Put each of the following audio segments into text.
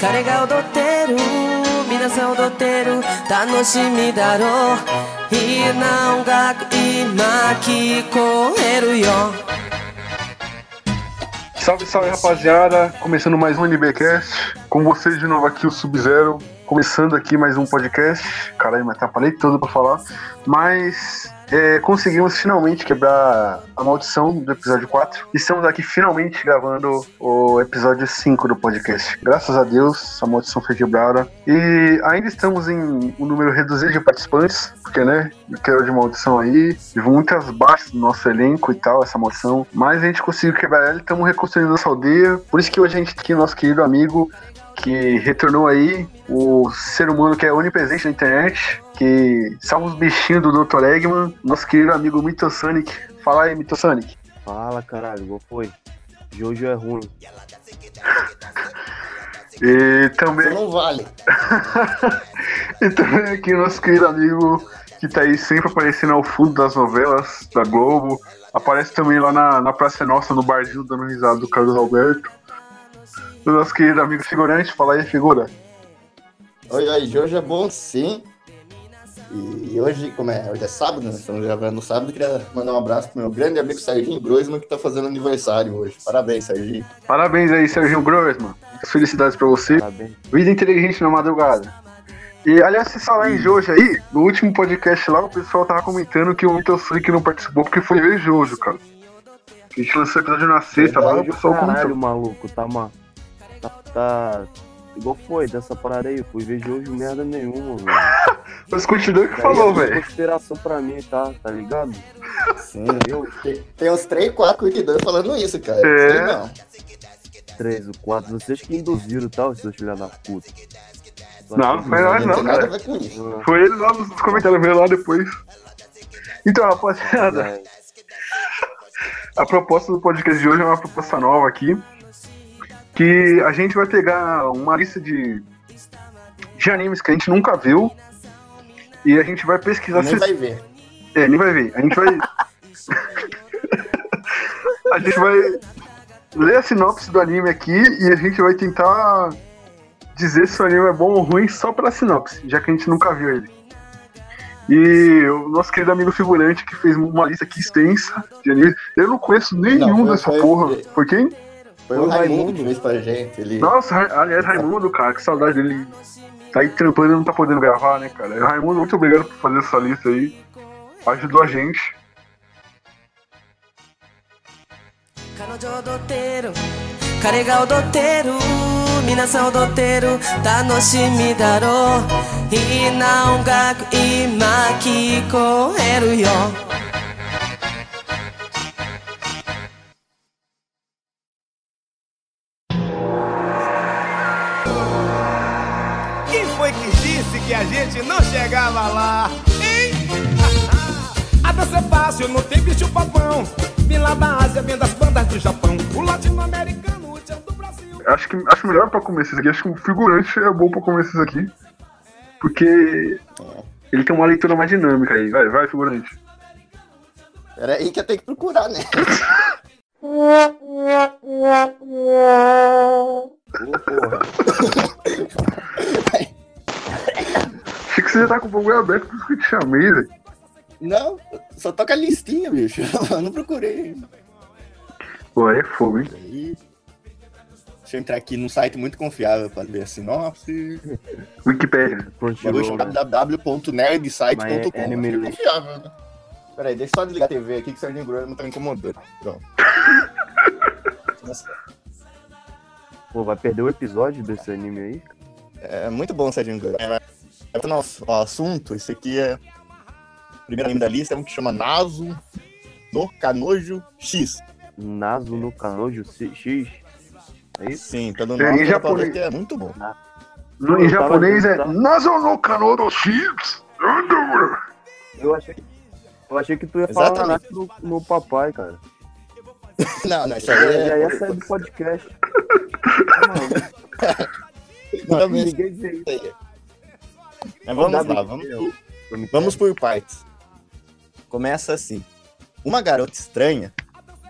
彼女踊ってる彼が踊ってる皆さん踊ってる楽しみだろういいな音楽今聞こえるよ Salve, salve rapaziada! Começando mais um NBcast. Com vocês de novo aqui o Sub-Zero. Começando aqui mais um podcast. Caralho, mas atrapalhei todo pra falar. Mas é, conseguimos finalmente quebrar a maldição do episódio 4. Estamos aqui finalmente gravando o episódio 5 do podcast. Graças a Deus, a maldição foi quebrada. E ainda estamos em um número reduzido de participantes, porque, né, quero de maldição aí. Tive muitas baixas no nosso elenco e tal, essa maldição. Mas a gente conseguiu quebrar ela e estamos reconstruindo nossa aldeia. Por isso que hoje a gente tem nosso querido amigo que retornou aí, o ser humano que é onipresente na internet, que salva os bichinhos do Dr. Eggman, nosso querido amigo Mitosonic. Fala aí, Mitosonic. Fala, caralho, qual foi? Jojo é ruim. E também, Isso não vale. e também aqui nosso querido amigo que tá aí sempre aparecendo ao fundo das novelas da Globo. Aparece também lá na, na Praça Nossa, no barzinho, dando risada do Carlos Alberto. O nosso querido amigo figurante, fala aí, figura. Oi, oi, hoje é bom sim. E hoje, como é? Hoje é sábado, né? Estamos gravando no sábado. Queria mandar um abraço pro meu grande amigo Serginho Groisman, que tá fazendo aniversário hoje. Parabéns, Serginho. Parabéns aí, Serginho Grossman. Felicidades pra você. Parabéns. Vida inteligente na madrugada. E, aliás, se falar em Jojo aí, no último podcast lá, o pessoal tava comentando que o Vitor Freak não participou porque foi eu e Jojo, cara. A gente lançou o episódio na sexta lá, o pessoal caralho, comentou. maluco, tá uma. Tá, tá. Igual foi dessa parada aí, eu fui ver Jojo merda nenhuma, velho. Mas continua que Daí falou, é velho. conspiração pra mim, tá? Tá ligado? Sim, viu? Tem, tem uns 3, 4 curtidores falando isso, cara. É. Sei não. 3, o 4, vocês que induziram, tá, seus filha da puta. Não, não foi nós Não cara. Foi ele lá nos comentários, veio lá depois. Então, rapaziada, É, a proposta do podcast de hoje é uma proposta nova aqui. Que a gente vai pegar uma lista de, de animes que a gente nunca viu. E a gente vai pesquisar Nem se- vai ver. É, nem vai ver. A gente vai. a gente vai ler a sinopse do anime aqui e a gente vai tentar dizer se o anime é bom ou ruim só pela sinopse, já que a gente nunca viu ele. E o nosso querido amigo figurante que fez uma lista aqui extensa de animes. Eu não conheço nenhum Não, dessa porra. Foi quem? Foi o, o Raimundo, Raimundo que fez pra gente. Ele... Nossa, aliás, Raimundo, cara, que saudade dele. Tá aí trampando e não tá podendo gravar, né, cara? Raimundo, muito obrigado por fazer essa lista aí. Ajudou a gente. Carregar o doteiro, minação doteiro, da tá noite me darou. E não gago e maquico, era o chegava lá? Hein? A dança é fácil, não tem bicho papão. Vim lá da Ásia, vem das bandas do Japão. O latino-americano, o tchan do Brasil. Acho que acho melhor pra começar isso aqui. Acho que o figurante é bom pra começar isso aqui. Porque ele tem uma leitura mais dinâmica aí. Vai, vai, figurante. Era aí que eu tenho que procurar, né? Ô, porra. Que você já tá com o bagulho aberto, por isso que eu te chamei, velho. Não, só toca a listinha, bicho. Eu não procurei. Pô, aí é fogo, hein? Aí, Deixa eu entrar aqui num site muito confiável pra ver a sinopse. Né? www.nerdsite.com. É é confiável, né? Peraí, deixa eu só desligar a TV aqui que o Sardinho Grosso tá me incomodando. Pronto. Pô, vai perder o episódio desse anime aí? É muito bom o Sardinho Grosso. É, é, nosso assunto, esse aqui é. O primeiro anime da lista é um que chama Naso no Canojo X. Naso no Canojo X. É isso? Sim, pelo É, em nome japonês. que é muito bom. No, em japonês é Nazo no Kanoro Chips. Eu achei, eu achei que tu ia falar Exatamente. no, no papai, cara. Não, não, isso aí Eu já é. ia sair do podcast. Não, não dizer isso. isso aí. Mas vamos lá, vamos, vamos por partes. Começa assim. Uma garota estranha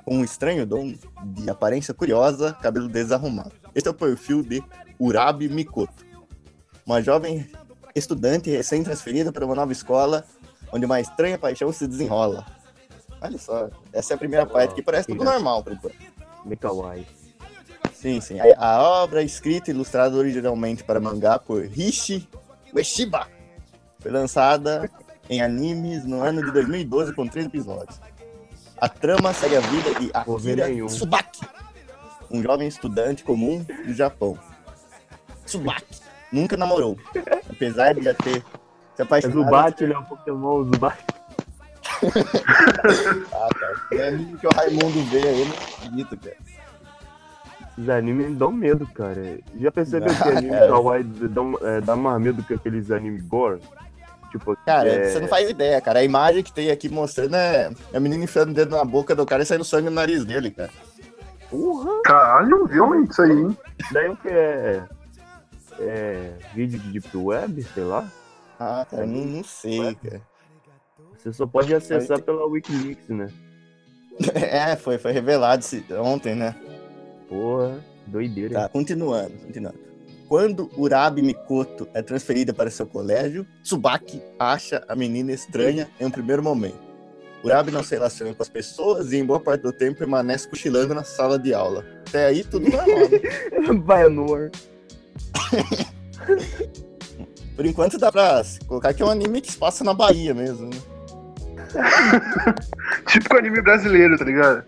com um estranho dom de aparência curiosa, cabelo desarrumado. Este é o perfil de Urabi Mikoto, uma jovem estudante recém-transferida para uma nova escola, onde uma estranha paixão se desenrola. Olha só, essa é a primeira parte que parece tudo normal, por enquanto. Mikawai. Sim, sim. A, a obra, escrita e ilustrada originalmente para mangá por Hishi Ueshiba, foi lançada em animes no ano de 2012 com três episódios. A trama segue a vida de Akira. Tsubaki, um jovem estudante comum do Japão. Tsubaki nunca namorou, apesar de já ter se É apaixonado. Zubat, ele é um Pokémon, o Zubat. Ah, cara. É que o Raimundo vê aí, não acredito, cara. Esses animes dão medo, cara. Já percebeu que anime kawaii dá, é, dá mais medo que aqueles anime gore? Tipo, Cara, é, você não faz ideia, cara. A imagem que tem aqui mostrando é a menina enfiando o dedo na boca do cara e saindo sangue no nariz dele, cara. Porra! Caralho, violento isso aí, hein? Daí o que é. É. Vídeo de Deep Web, sei lá. Ah, cara, não, não sei, cara. Você só pode acessar pela Wikileaks, né? É, foi, foi revelado ontem, né? Porra, doideira. Tá, continuando, continuando. Quando Urabi Mikoto é transferida para seu colégio, Tsubaki acha a menina estranha em um primeiro momento. Urabi não se relaciona com as pessoas e em boa parte do tempo permanece cochilando na sala de aula. Até aí tudo normal, né? Bayanor. Por enquanto dá pra colocar que é um anime que se passa na Bahia mesmo, né? Típico anime brasileiro, tá ligado?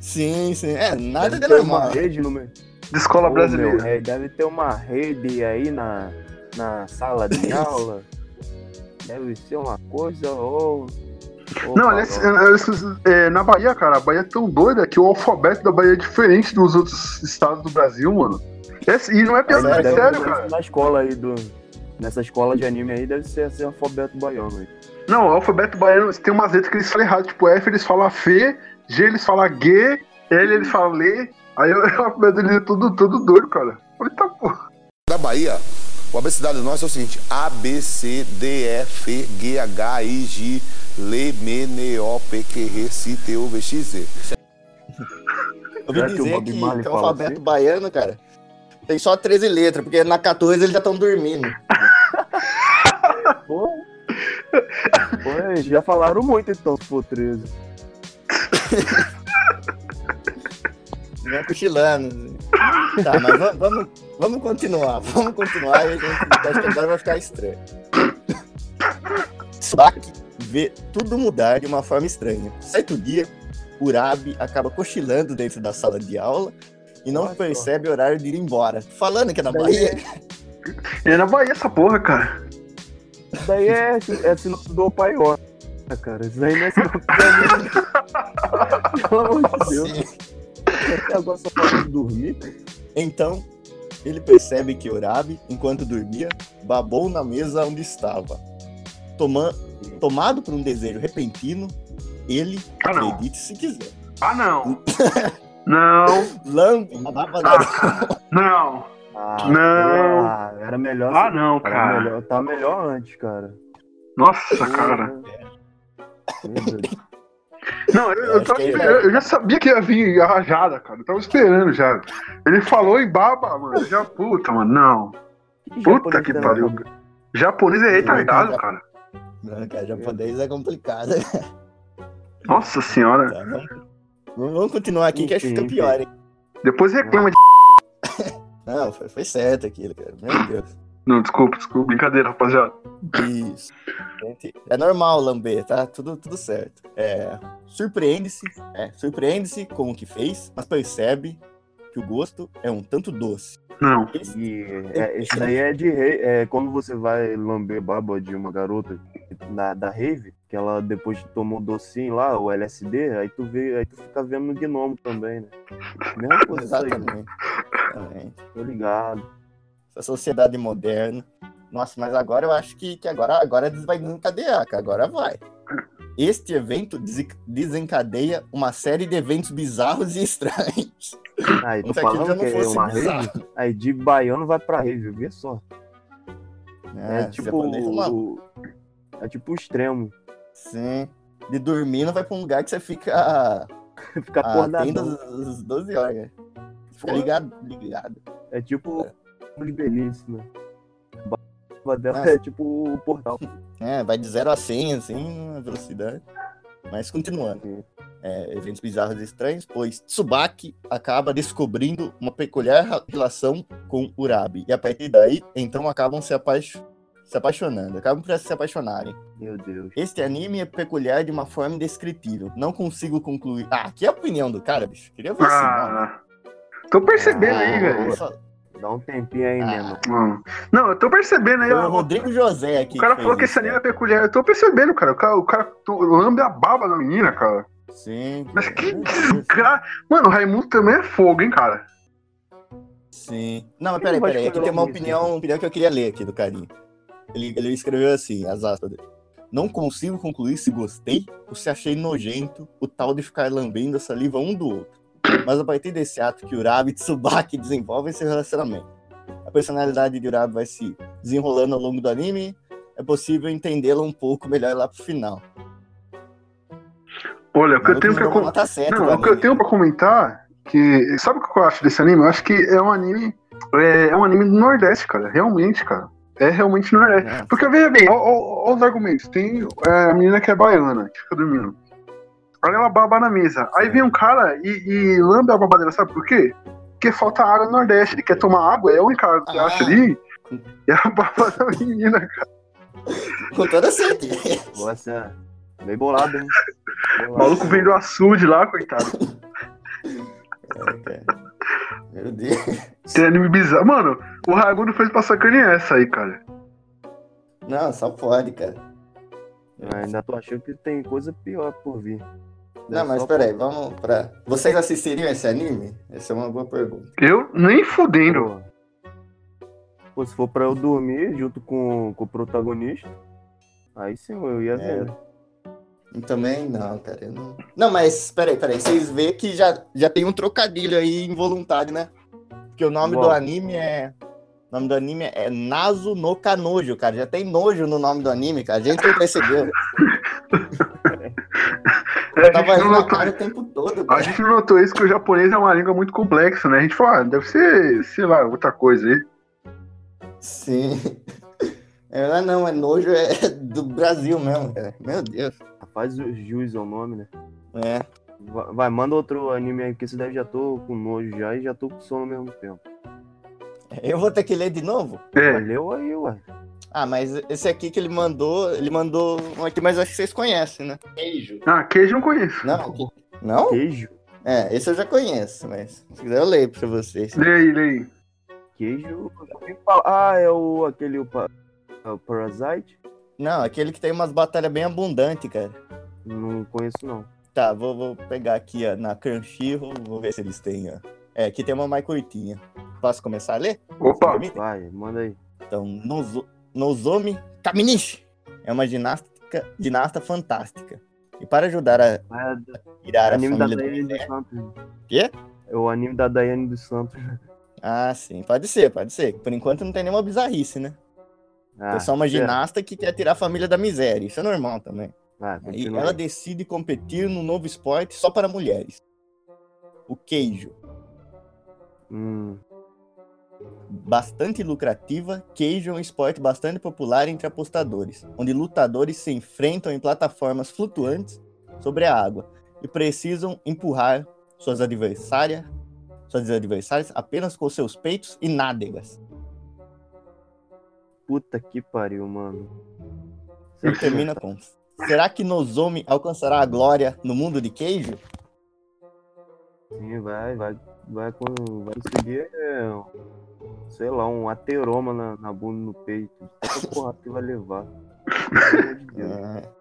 Sim, sim. É, nada Deve de ter normal. uma rede no meio. De escola Ô, brasileira. meu, é, deve ter uma rede aí na, na sala de aula. Deve ser uma coisa ou. ou Não, aliás, é, é, na Bahia, cara, a Bahia é tão doida que o alfabeto da Bahia é diferente dos outros estados do Brasil, mano. Esse- e não é piada, é sério, cara. Na escola aí do. Nessa escola de anime aí deve ser assim, alfabeto baiano aí. Não, o alfabeto baiano tem umas letras que eles falam errado. Tipo, F eles falam F, G eles falam G, L eles falam Lê. Aí o alfabeto deles é tudo, tudo doido, cara. Eita porra. Da Bahia, o abecedário nosso é o seguinte: A, B, C, D, E, F, G, H, I, J, L, M, N, O, P, Q, R, S, T, U, V, X, Z. Eu que o dizer Bob que, Marley que o alfabeto assim? baiano, cara, tem só 13 letras, porque na 14 eles já estão dormindo. Pô. Pô, já falaram muito então, se for 13. Já cochilando. Tá, mas va- vamos, vamos continuar. Vamos continuar e a gente acho que agora vai ficar estranho. Tsubaki vê tudo mudar de uma forma estranha. Certo dia, Urabi acaba cochilando dentro da sala de aula e não percebe o horário de ir embora. Falando que é na Bahia. É na Bahia essa porra, cara. Isso daí é, é sinopse do Opaió. Cara, isso aí não é. Pelo amor de Deus. Até agora só falta de dormir. Então, ele percebe que Urabi, enquanto dormia, babou na mesa onde estava. Toma- tomado por um desejo repentino, ele, Ah, não. acredite se quiser, Ah, não. Não, lambe a baba da não. Ah, Não. ah, era melhor. Ah, não, cara. melhor, tá melhor antes, cara. Nossa, cara. Deus. Não, eu, eu, tava já- esperando, eu já sabia que ia vir a rajada, cara. Eu tava esperando já. Ele falou em baba, mano. Já, puta, mano, não. Puta que tem pariu. Japonês é retardado, cara. Não, cara, japonês é complicado. Nossa senhora. Tá, vamos, vamos continuar aqui que acho que fica pior, hein? Depois reclama de. Não, foi, foi certo aquilo, cara. Meu Deus. Não, desculpa, desculpa. Brincadeira, rapaziada. Isso. É normal lamber, tá? Tudo, tudo certo. É, surpreende-se, é, surpreende-se com o que fez, mas percebe que o gosto é um tanto doce. Não. Esse- E é, esse daí é de rei. É, quando você vai lamber baba de uma garota na, da rave, que ela depois tomou docinho lá, o LSD, aí tu vê, aí tu fica vendo no gnomo também, né? Mesma coisa isso aí, Exatamente. Exatamente. tô ligado. Essa sociedade moderna. Nossa, mas agora eu acho que, que agora, agora vai desencadear, cara. Agora vai. Este evento dese- desencadeia uma série de eventos bizarros e estranhos. Aí, tô falando não que é fosse uma bizarro. rave, aí de baiano vai pra rave, vê só. É, É, tipo é uma- o, é tipo o extremo. Sim. De dormir não vai pra um lugar que você fica Fica Ah, tem acordadão. dos, dos 12 horas. Fica ligado, ligado. É tipo o de né? A barba dela Ah. é tipo o portal. É, vai de 0 a 100, assim, a velocidade. Mas continuando. É, eventos bizarros e estranhos, pois Tsubaki acaba descobrindo uma peculiar relação com Urabi. E a partir daí, então acabam se, apaixo- se apaixonando. Acabam por se apaixonarem. Meu Deus. Este anime é peculiar de uma forma indescritível. Não consigo concluir. Ah, aqui é a opinião do cara, bicho. Queria ver assim, Ah, tô percebendo aí, Ah, velho. Só- Dá um tempinho aí, Ah. mesmo. Hum. Não, eu tô percebendo aí. Foi ó, o Rodrigo José aqui. O cara falou que esse anime é cara. peculiar. Eu tô percebendo, cara. O cara, o cara lambe a baba da menina, cara. Sim. Mas cara. que desgraça. Mano, o Raimundo também é fogo, hein, cara. Sim. Não, mas peraí, peraí. Aqui tem uma opinião, uma opinião que eu queria ler aqui do carinha. Ele, ele escreveu assim, as aspas dele. Não consigo concluir se gostei ou se achei nojento o tal de ficar lambendo a saliva um do outro. Mas a partir desse ato que Urabi e Tsubaki desenvolvem esse relacionamento. A personalidade de Urabi vai se desenrolando ao longo do anime. É possível entendê-la um pouco melhor lá pro final. Olha, o que eu tenho nota sete Não, o que eu anime. tenho pra comentar que sabe o que eu acho desse anime? Eu acho que é um anime é, é um anime do Nordeste, cara. Realmente, cara. É realmente Nordeste. É. Porque veja bem, ó os argumentos. Tem é, a menina que é baiana, que fica dormindo. Aí ela baba na mesa. Aí vem um cara e, e lambe a babadeira, sabe por quê? Porque falta água no Nordeste. Ele quer tomar água, é única água que Ah. acha ali. É a baba da menina, cara. Com toda certeza. Nossa, meio bolado, hein? O maluco vem do açude lá, coitado. É. Meu Deus. Tem anime bizarro. Mano, o Raimundo fez pra sacanear essa aí, cara. Não, só pode, cara. Eu ainda tô achando que tem coisa pior por vir. Não, É mas peraí, vamos pra. Vocês assistiriam esse anime? Essa é uma boa pergunta. Eu nem fudendo. Pô. Se for pra eu dormir junto com, com o protagonista, aí sim eu ia ver. É. Também não, cara. eu não... não, mas peraí, peraí. Vocês vê que já, já tem um trocadilho aí involuntário, né? Porque o nome Bom. do anime é. O nome do anime é Nazo no Kanojo, cara. Já tem nojo no nome do anime, cara. A gente não percebeu. É, Eu a, tava gente notou, cara o tempo todo, a cara. gente não notou isso que o japonês é uma língua muito complexa, né? A gente falou, ah, deve ser, sei lá, outra coisa aí. Sim. É, não, não, é nojo é do Brasil mesmo, cara. Meu Deus. Faz o juiz ao nome, né? É. Vai, vai, manda outro anime aí, porque esse daí já tô com nojo já e já tô com sono ao mesmo tempo. Eu vou ter que ler de novo? É, Valeu aí, ué. Ah, mas esse aqui que ele mandou, ele mandou um aqui, mas acho que vocês conhecem, né? Queijo. ah, queijo eu não conheço. Não? que- Não? Queijo. É, esse eu já conheço, mas se quiser eu leio pra vocês. Lê aí. Queijo. Ah, é o aquele o, é o Parasite? Não, aquele que tem umas batalhas bem abundantes, cara. Não conheço não. Tá, vou, vou pegar aqui ó, na Crunchyroll, vou ver se eles têm, ó. É, aqui tem uma mais curtinha. Posso começar a ler? Opa? Vai, manda aí. Então, Nozo, Nozomi Kaminishi é uma ginástica, ginasta fantástica. E para ajudar a É tirar a família da Daiane dos miséria... Santos. Quê? É o anime da Daiane dos Santos. Ah, sim, pode ser, pode ser. Por enquanto não tem nenhuma bizarrice, né? Ah, é só uma é. ginasta que quer tirar a família da miséria. Isso é normal também. Ah, E ela decide competir num novo esporte só para mulheres. O queijo. Hum, Bastante lucrativa, queijo é um esporte bastante popular entre apostadores, onde lutadores se enfrentam em plataformas flutuantes sobre a água e precisam empurrar suas adversárias, suas adversárias apenas com seus peitos e nádegas. puta que pariu, mano. Ele termina com: Será que Nozomi alcançará a glória no mundo de queijo? Sim, vai, vai, vai, com- vai conseguir, é, sei lá, um ateroma na, na bunda e no peito. Tanta porrada que vai levar. De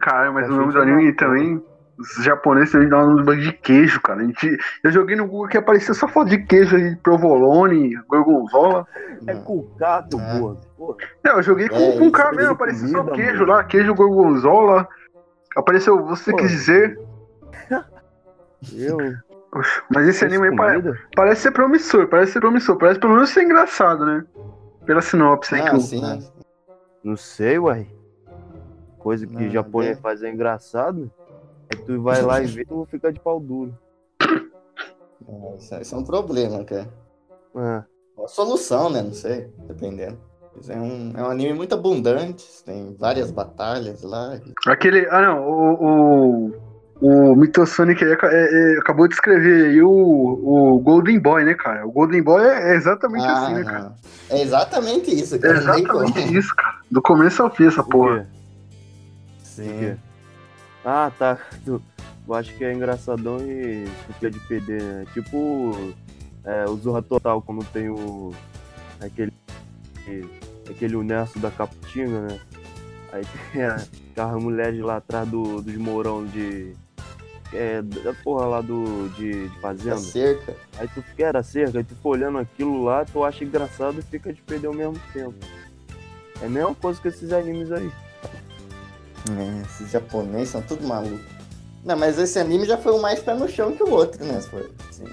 cara, mas o nome do anime também, os japoneses também dão um nome de queijo, cara. A gente, eu joguei no Google que apareceu só foto de queijo aí, provolone, gorgonzola. É cucato, Ah. porra. porra. Não, eu joguei com, É, com um isso cara aí, mesmo, apareceu só queijo mano. lá, queijo gorgonzola. Apareceu, você Pô. quis dizer. Eu. Oxe, Mas esse anime comida? parece ser promissor, parece ser promissor, parece pelo menos ser engraçado, né? Pela sinopse aí que Ah, eu. sim. Não sei, uai. Coisa que Não, japonês é. faz é engraçado. Aí tu vai lá e vê, tu fica de pau duro. É, Isso, é- isso é um problema, cara. É. Uma solução, né? Não sei, dependendo. É um, é um anime muito abundante, tem várias batalhas lá. Aquele. Ah, não. O. O, o Mythosonic aí é- é- acabou de escrever aí o, o Golden Boy, né, cara? O Golden Boy é, é exatamente assim, né, cara? É exatamente isso, É cara. tem exatamente como. isso, cara. Do começo ao fim, essa porra. Sim. Ah, tá. Eu acho que é engraçadão e fica de PD, né? Tipo é, o Zorra Total, quando tem o. aquele. aquele universo da Caputinga, né? Aí tem a- aquelas mulheres lá atrás do, dos mourão de. É, da porra lá do. de, de fazenda. cerca. Aí tu fica, era cerca, aí tu fica olhando aquilo lá, tu acha engraçado e fica de perder ao mesmo tempo. É a mesma coisa que esses animes aí. É, esses japoneses são tudo malucos. Não, mas esse anime já foi o mais pé no chão que o outro, né? for assim.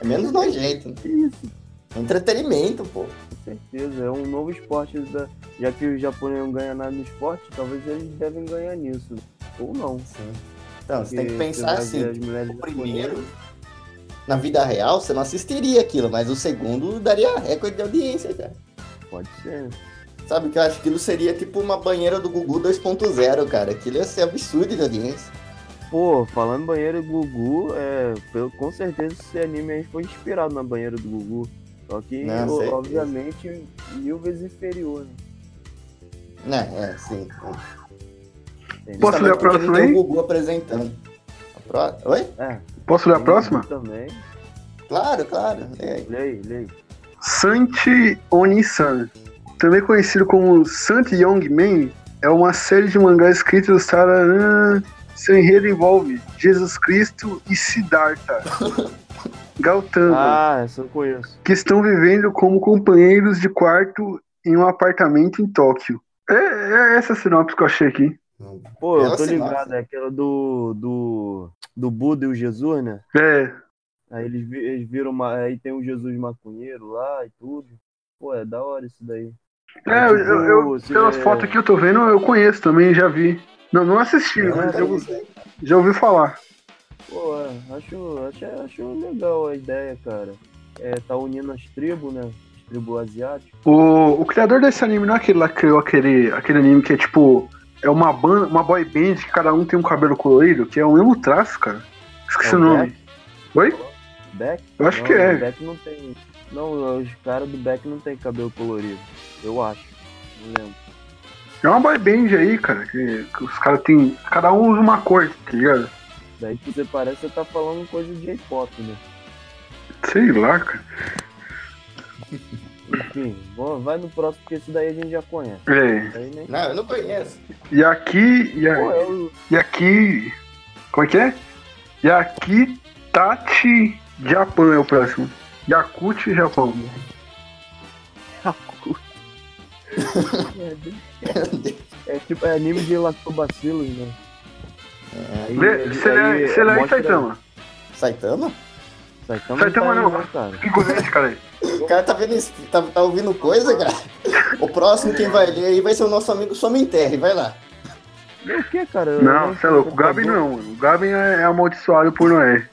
É menos nojento. né? Que isso? Entretenimento, pô. Com certeza, é um novo esporte. Da... Já que o japonês não ganha nada no esporte, talvez eles devem ganhar nisso. Ou não. Sim. Então, você tem que pensar assim. O primeiro, na vida real, você não assistiria aquilo, mas o segundo daria recorde de audiência, cara. Pode ser. Sabe que eu acho que aquilo seria tipo uma banheira do Gugu 2.0, cara. Aquilo ia ser absurdo de audiência. Pô, falando banheiro do Gugu, é, pelo- com certeza esse anime aí foi inspirado na banheira do Gugu. Só que, Não, o- obviamente, mil vezes inferior. Né? É, sim. Entendeu? Posso ler a próxima tem aí? o Gugu apresentando. A pró- Oi? É, Posso ler a próxima? Também. Claro, claro. Aí, lê aí. Santi Oni-san, também conhecido como Santi Young Man, é uma série de mangás escrita e ilustrada. ah, seu enredo envolve Jesus Cristo e Siddhartha Gautama, Ah, essa eu conheço. que estão vivendo como companheiros de quarto em um apartamento em Tóquio. É, é essa sinopse que eu achei aqui. Pô, eu tô ligado, é aquela do, do, do Buda e o Jesus, né? É, Aí eles, eles viram, uma, aí tem o Jesus maconheiro lá e tudo. Pô, é da hora isso daí. é eu, eu- eu- se- pelas fotos que eu tô vendo, eu conheço também, já vi. Não, não assisti, mas eu já ouvi falar. Pô, é, acho, acho, acho legal a ideia, cara. É, tá unindo as tribos, né? As tribos asiáticas. O, o criador desse anime não é aquele lá que criou aquele, aquele anime que é tipo. É uma banda, uma boy band que cada um tem um cabelo colorido, que é o mesmo traço, cara. Esqueci É o o nome. Beck? Oi? Beck? Eu acho Não, que é. O Beck não tem. Não, os caras do Beck não tem cabelo colorido. Eu acho. Não lembro. É uma boy band aí, cara, que, que os caras tem. Cada um usa uma cor, tá ligado? Daí que você parece que você tá falando coisa de J-pop, né? Sei lá, cara. Enfim, vamos- vai no próximo, porque esse daí a gente já conhece. É. Aí. Não, eu não conheço. E aqui. E, a- Pô, é o... e aqui. Como é que é? Yaki Tachi Japan é o próximo. Yakut Japão. É tipo, é anime de lactobacilos, né? Aí- Lê- lê aí lê aí, Saitama. Saitama? Saitama, Saitama tá aí, não. né, cara? Figurante, cara. O cara tá vendo tá, tá ouvindo coisa, cara? O próximo quem vai ler aí vai ser o nosso amigo Somenterre, vai lá. O que, cara? Eu Não, você é louco. O. Gabi não, mano. O Gabi é, é amaldiçoado por Noé.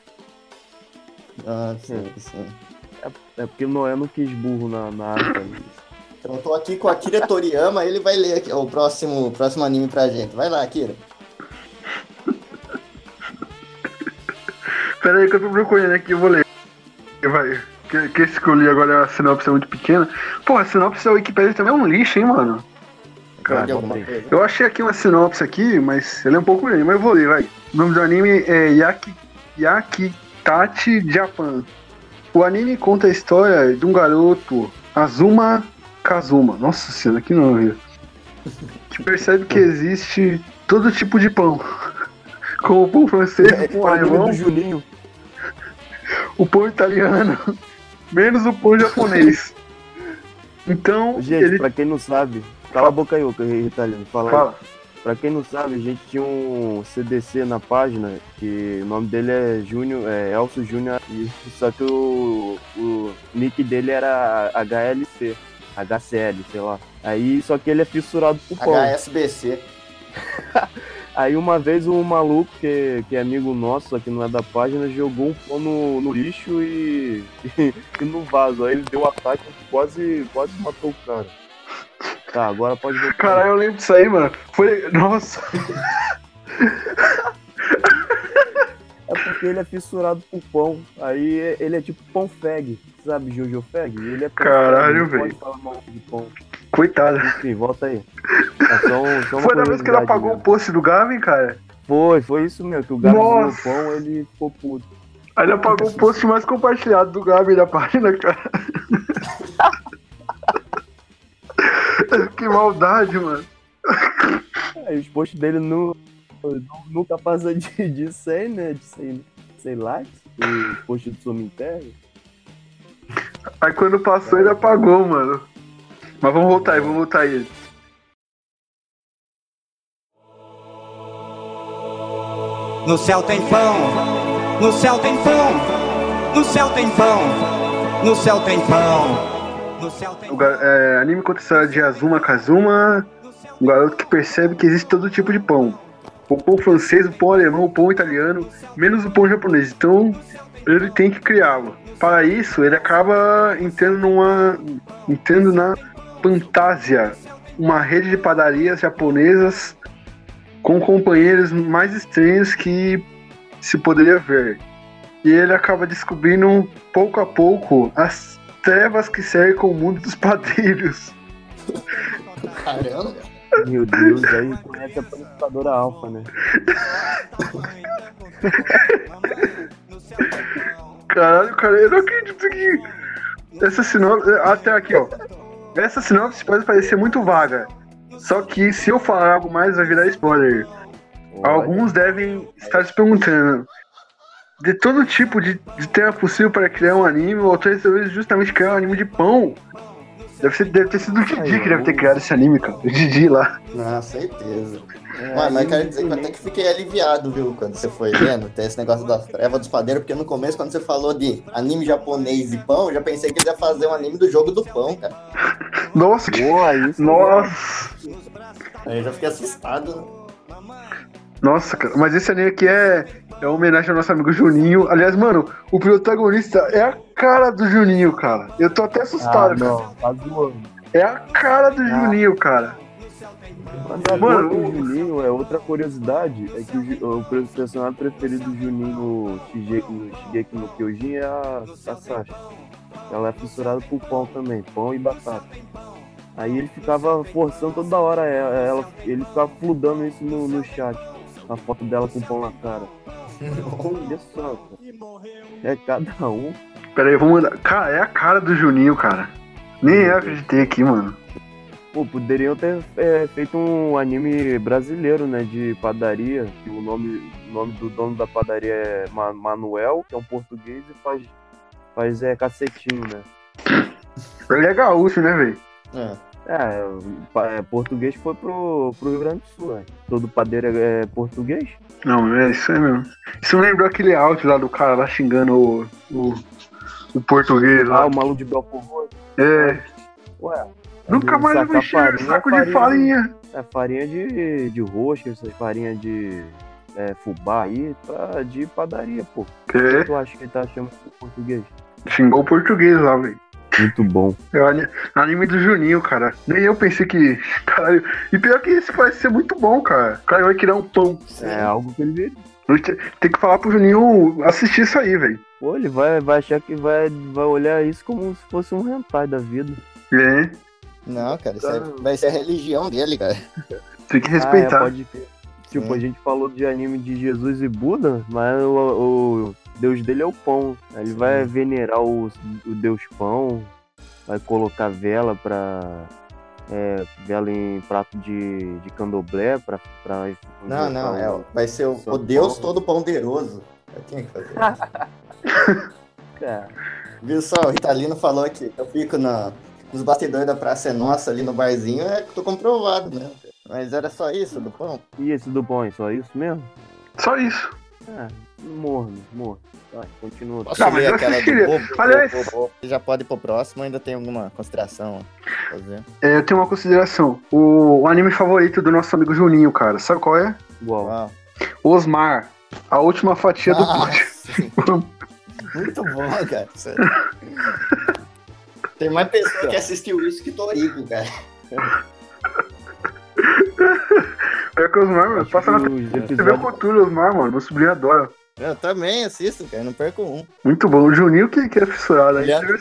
Ah, sim, sim. É porque o Noé não quis burro na, na arte. ali. Então eu tô aqui com a Akira Toriyama, ele vai ler aqui, o próximo, o próximo anime pra gente. Vai lá, Akira. Pera aí que eu tô procurando aqui, eu vou ler. Vai. Que, que esse que eu li agora, a sinopse é muito pequena. Pô, a sinopse da Wikipedia também é um lixo, hein, mano. Cara? Eu achei aqui uma sinopse aqui, mas ele é um pouco grande, mas eu vou ler, vai. O nome do anime é Yaki, Yakitachi Japan. O anime conta a história de um garoto, Azuma Kazuma. Nossa senhora, que nome. Que percebe que existe todo tipo de pão. Como o pão francês, o pão o anime alemão, do Julinho. o pão italiano, menos o pão japonês. Então, Gente, ele pra quem não sabe, cala a boca aí, ô que italiano. Fala aí. fala. Pra quem não sabe, a gente tinha um CDC na página, que o nome dele é Júnior, é Elcio Júnior, e- só que o, o nick dele era HLC, HCL, sei lá. Aí, só que ele é fissurado por pão. HSBC. Aí uma vez um maluco que, que é amigo nosso, que não é da página, jogou um pão no, no lixo e, e, e no vaso. Aí ele deu um ataque e quase, quase matou o cara. Tá, agora pode voltar. Caralho, eu lembro disso aí, mano. Foi. Nossa. É porque ele é fissurado por pão. Aí ele é tipo pão feg. Sabe Jojo Feg? Ele é pão Caralho, velho. Coitado. Enfim, volta aí. É só só Foi da vez que ele apagou o mesmo. post do Gavin, cara? Foi, foi isso mesmo, que o gato viu Nossa. o pão, ele ficou puto. Aí ele apagou o post mais compartilhado do Gavin da página, cara. que maldade, mano. Aí os posts dele nu- nunca passam de, de 100, né? De 100, 100 likes. Os posts do Sominterra. Aí quando passou, ele apagou, mano. Mas vamos voltar aí, vamos voltar aí. No céu tem pão, no céu tem pão, no céu tem pão, no céu tem pão, no céu tem O é, anime conta a história de Azuma Kazuma, um garoto que percebe que existe todo tipo de pão. O pão francês, o pão alemão, o pão italiano, menos o pão japonês. Então ele tem que criá-lo. Para isso, ele acaba entrando numa. entrando na Fantasia, uma rede de padarias japonesas com companheiros mais estranhos que se poderia ver. E ele acaba descobrindo pouco a pouco as trevas que cercam o mundo dos padeiros. Caramba. Meu Deus, aí conhece a panificadora alfa, né? Caralho, cara, eu não acredito que. Essa sinopse. Até aqui, ó. Essa sinopse pode parecer muito vaga. Só que se eu falar algo mais, vai virar spoiler. Alguns devem estar se perguntando. De todo tipo de, de tema possível para criar um anime, o autor resolveu justamente criar um anime de pão. Deve, ser, deve ter sido o Didi que deve ter criado esse anime, cara. O Didi lá. Não, certeza. É, Ué, mas quero dizer que eu até que fiquei aliviado, viu, quando você foi vendo, tem esse negócio da treva dos padeiros, porque no começo, quando você falou de anime japonês e pão, eu já pensei que eles iam fazer um anime do jogo do pão, cara. Nossa, que. Boa, isso. Nossa! Aí eu já fiquei assustado. Nossa, cara, mas esse anime aqui é, é uma homenagem ao nosso amigo Juninho. Aliás, mano, o protagonista é a cara do Juninho, cara. Eu tô até Ah, assustado, cara. não, tá zoando. É a cara do Juninho, cara. Mas Mano, o Juninho, é outra curiosidade, é que o, o per- personagem preferido do Juninho no Shigeki no Kyojin é a, a Sasha. Ela é fissurada por pão também, pão e batata. Aí ele ficava forçando toda hora ela, ele ficava fludando isso no, no chat. A foto dela com pão na cara. Olha só, cara. É cada um. Pera aí, vou mandar. Cara, é a cara do Juninho, cara. Nem eu acreditei aqui, mano. Pô, poderiam ter é, feito um anime brasileiro, né? De padaria. Que o nome, o nome do dono da padaria é Ma- Manuel, que é um português, e faz, faz é, cacetinho, né? Ele é gaúcho, né, velho? É. É, é, português foi pro, pro Rio Grande do Sul, né? Todo padeiro é, é português. Não, é isso aí mesmo. Isso me lembrou aquele áudio lá do cara lá xingando o, o, o português Ah, lá. o maluco de Belfort. É, Ué. nunca ele mais eu mexi farinha, saco de farinha. farinha. É farinha de, de rosca, essas farinhas de é, fubá aí, pra, de padaria, pô. O que É, tu acha que ele tá chamando de português? Xingou o português lá, velho. Muito bom. É o ani- anime do Juninho, cara. Nem eu pensei que. Caralho. E pior que esse parece ser muito bom, cara. O cara vai criar um pão. É algo que ele Tem que falar pro Juninho assistir isso aí, velho. Pô, ele vai, vai achar que vai, vai olhar isso como se fosse um hentai da vida. É, Não, cara, isso Caramba. vai ser a religião dele, cara. tem que Ah, é, respeitar. pode ter. Tipo, Sim. a gente falou de anime de Jesus e Buda, mas o, o deus dele é o pão. Ele vai venerar o, o deus pão, vai colocar vela pra. é, vela em prato de, de candomblé pra. pra Não, não, é, o- vai ser o, o Deus Paulo. todo ponderoso. Eu tinha que fazer. Cara, Viu só, o Ritalino falou que eu fico na, nos bastidores da Praça é Nossa ali no barzinho, é que tô comprovado, né? Mas era só isso do pão? e esse do pão, é só isso mesmo? Só isso. Ah, morno, morno. Vai, continua. Posso ler aquela do bobo, Aliás- bobo, bobo? Já pode ir pro próximo, ainda tem alguma consideração a fazer? É, eu tenho uma consideração. O, o anime favorito do nosso amigo Juninho, cara. Sabe qual é? Igual. Uau. Osmar, a última fatia do pote. Nossa. Muito bom, cara. Tem mais pessoa que assistiu isso que Torico, cara. É que Osmar, mano, passa na TV Cultura, Osmar, mano. Meu sobrinho adora. Eu também assisto, cara. Não perco um. Muito bom. O Juninho que, que é fissurado, aí Leandro-.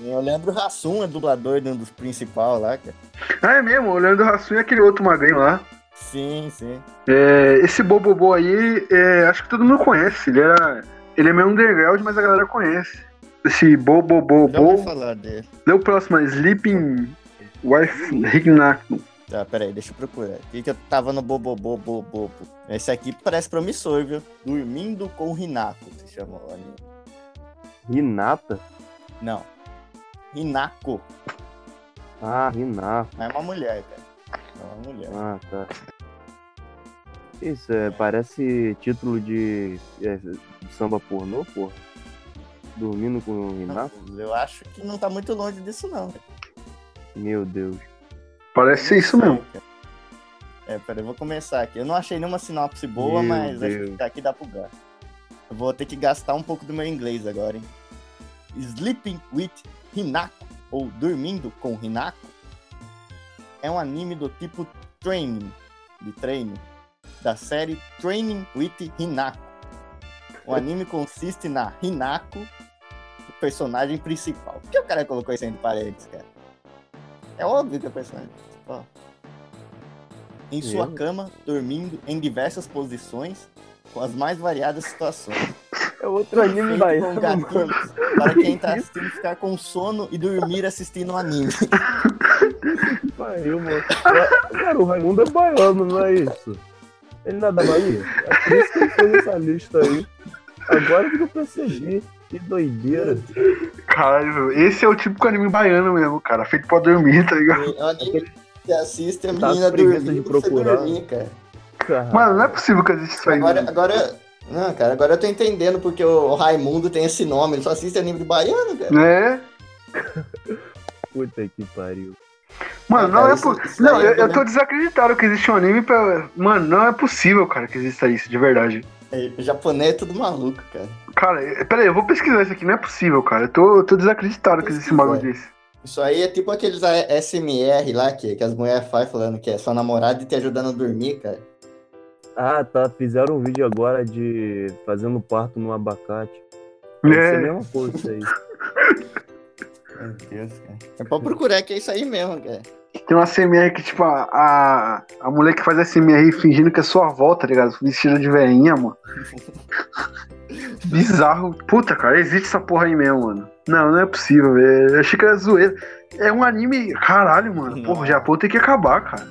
Eu lembro o Rassum, é dublador de um dos principais lá, cara. Ah, é mesmo, o Leandro Hassum e aquele outro magrinho lá. Sim, sim. É, esse Bobobo aí, é, acho que todo mundo conhece. Ele era. Ele é meio underground, mas a galera conhece. Esse Já Bobobobo. ouvi falar dele. Lê o próximo, é Sleeping Wife Rignac. Tá, peraí, deixa eu procurar. O que, que eu tava no Bobobo Bobo? Esse aqui parece promissor, viu? Dormindo com o Hinako, se chama o anime. Hinata? Não. Hinako. Ah. Não é uma mulher, cara. É uma mulher. Ah, tá. Isso, é, parece título de, é, de samba pornô, porra. Dormindo com o Hinata? Eu acho que não tá muito longe disso, não. Meu Deus. Parece ser isso mesmo. É, peraí, eu vou começar aqui. Eu não achei nenhuma sinopse boa, Meu mas acho Deus. que aqui dá pro gasto. Eu vou ter que gastar um pouco do meu inglês agora, hein? Sleeping with Hinako, ou Dormindo com Hinako, é um anime do tipo Training, de treino, da série Training with Hinako. O anime consiste na Hinako, personagem principal. Por que o cara colocou isso entre parênteses, cara? É óbvio que é o personagem principal. Em sua Eu? cama, dormindo em diversas posições, com as mais variadas situações. É outro anime baiano, para quem tá assistindo ficar com sono e dormir assistindo o anime. Pariu, mano. Cara, o Raimundo é baiano, não é isso? Ele não é da Bahia? É por isso que ele fez essa lista aí. Agora que eu percebi. Que doideira. Caralho, esse é o típico anime baiano mesmo, cara. Feito pra dormir, tá ligado? O anime que você assiste a Tá menina preguiça dormindo de pra você procurar. dormir, cara. Caralho. Mano, não é possível que existe isso aí. Agora, agora, não, cara, agora eu tô entendendo porque o Raimundo tem esse nome, ele só assiste anime de baiano, cara. É. Puta que pariu. Mano, É, não é possível. Não, eu, é eu tô mesmo. desacreditado que existe um anime pra. Mano, não é possível, cara, que exista isso, de verdade. É, o japonês é tudo maluco, cara. Cara, eh, pera aí, eu vou pesquisar isso aqui, não é possível, cara. Eu tô, eu tô desacreditado que existe um bagulho desse. Isso aí é tipo aqueles SMR lá que, que as mulheres fazem falando que é sua namorada e te ajudando a dormir, cara. Ah, tá. Fizeram um vídeo agora de fazendo parto no abacate. Deve ser a É, mesma coisa isso aí. Meu Deus, cara. É pra procurar que é isso aí mesmo, cara. Tem uma CMR que, tipo, a, a, a mulher que faz SMR fingindo que é sua avó, tá ligado? Vestida de veinha, mano. Bizarro. Puta, cara, existe essa porra aí mesmo, mano. Não, não é possível, velho. Eu achei que era zoeira. É um anime. Caralho, mano. Porra, o Japão tem que acabar, cara.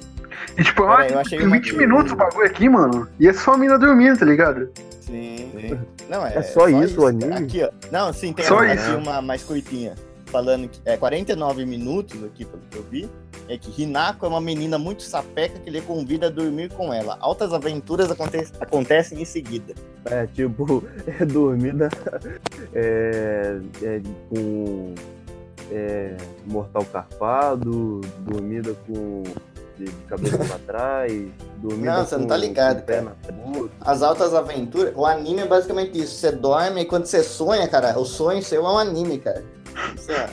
E, tipo, Pera anime eu achei de uma 20 coisa. minutos o bagulho aqui, mano. E é só a mina dormindo, tá ligado? Sim, sim. Não, é, É só isso o anime? Aqui, ó. Não, sim, tem Só uma, isso. uma mais curtinha. Falando que é 49 minutos aqui, pelo que eu vi. É que Hinako é uma menina muito sapeca que ele convida a dormir com ela. Altas aventuras aconte- acontecem em seguida. É, tipo, é dormida é, é, com é, mortal carpado, dormida com de, de cabeça pra trás, dormida Não, você não com- tá ligado, cara. As altas aventuras, o anime é basicamente isso. Você dorme e quando você sonha, cara, o sonho seu é um anime, cara. É.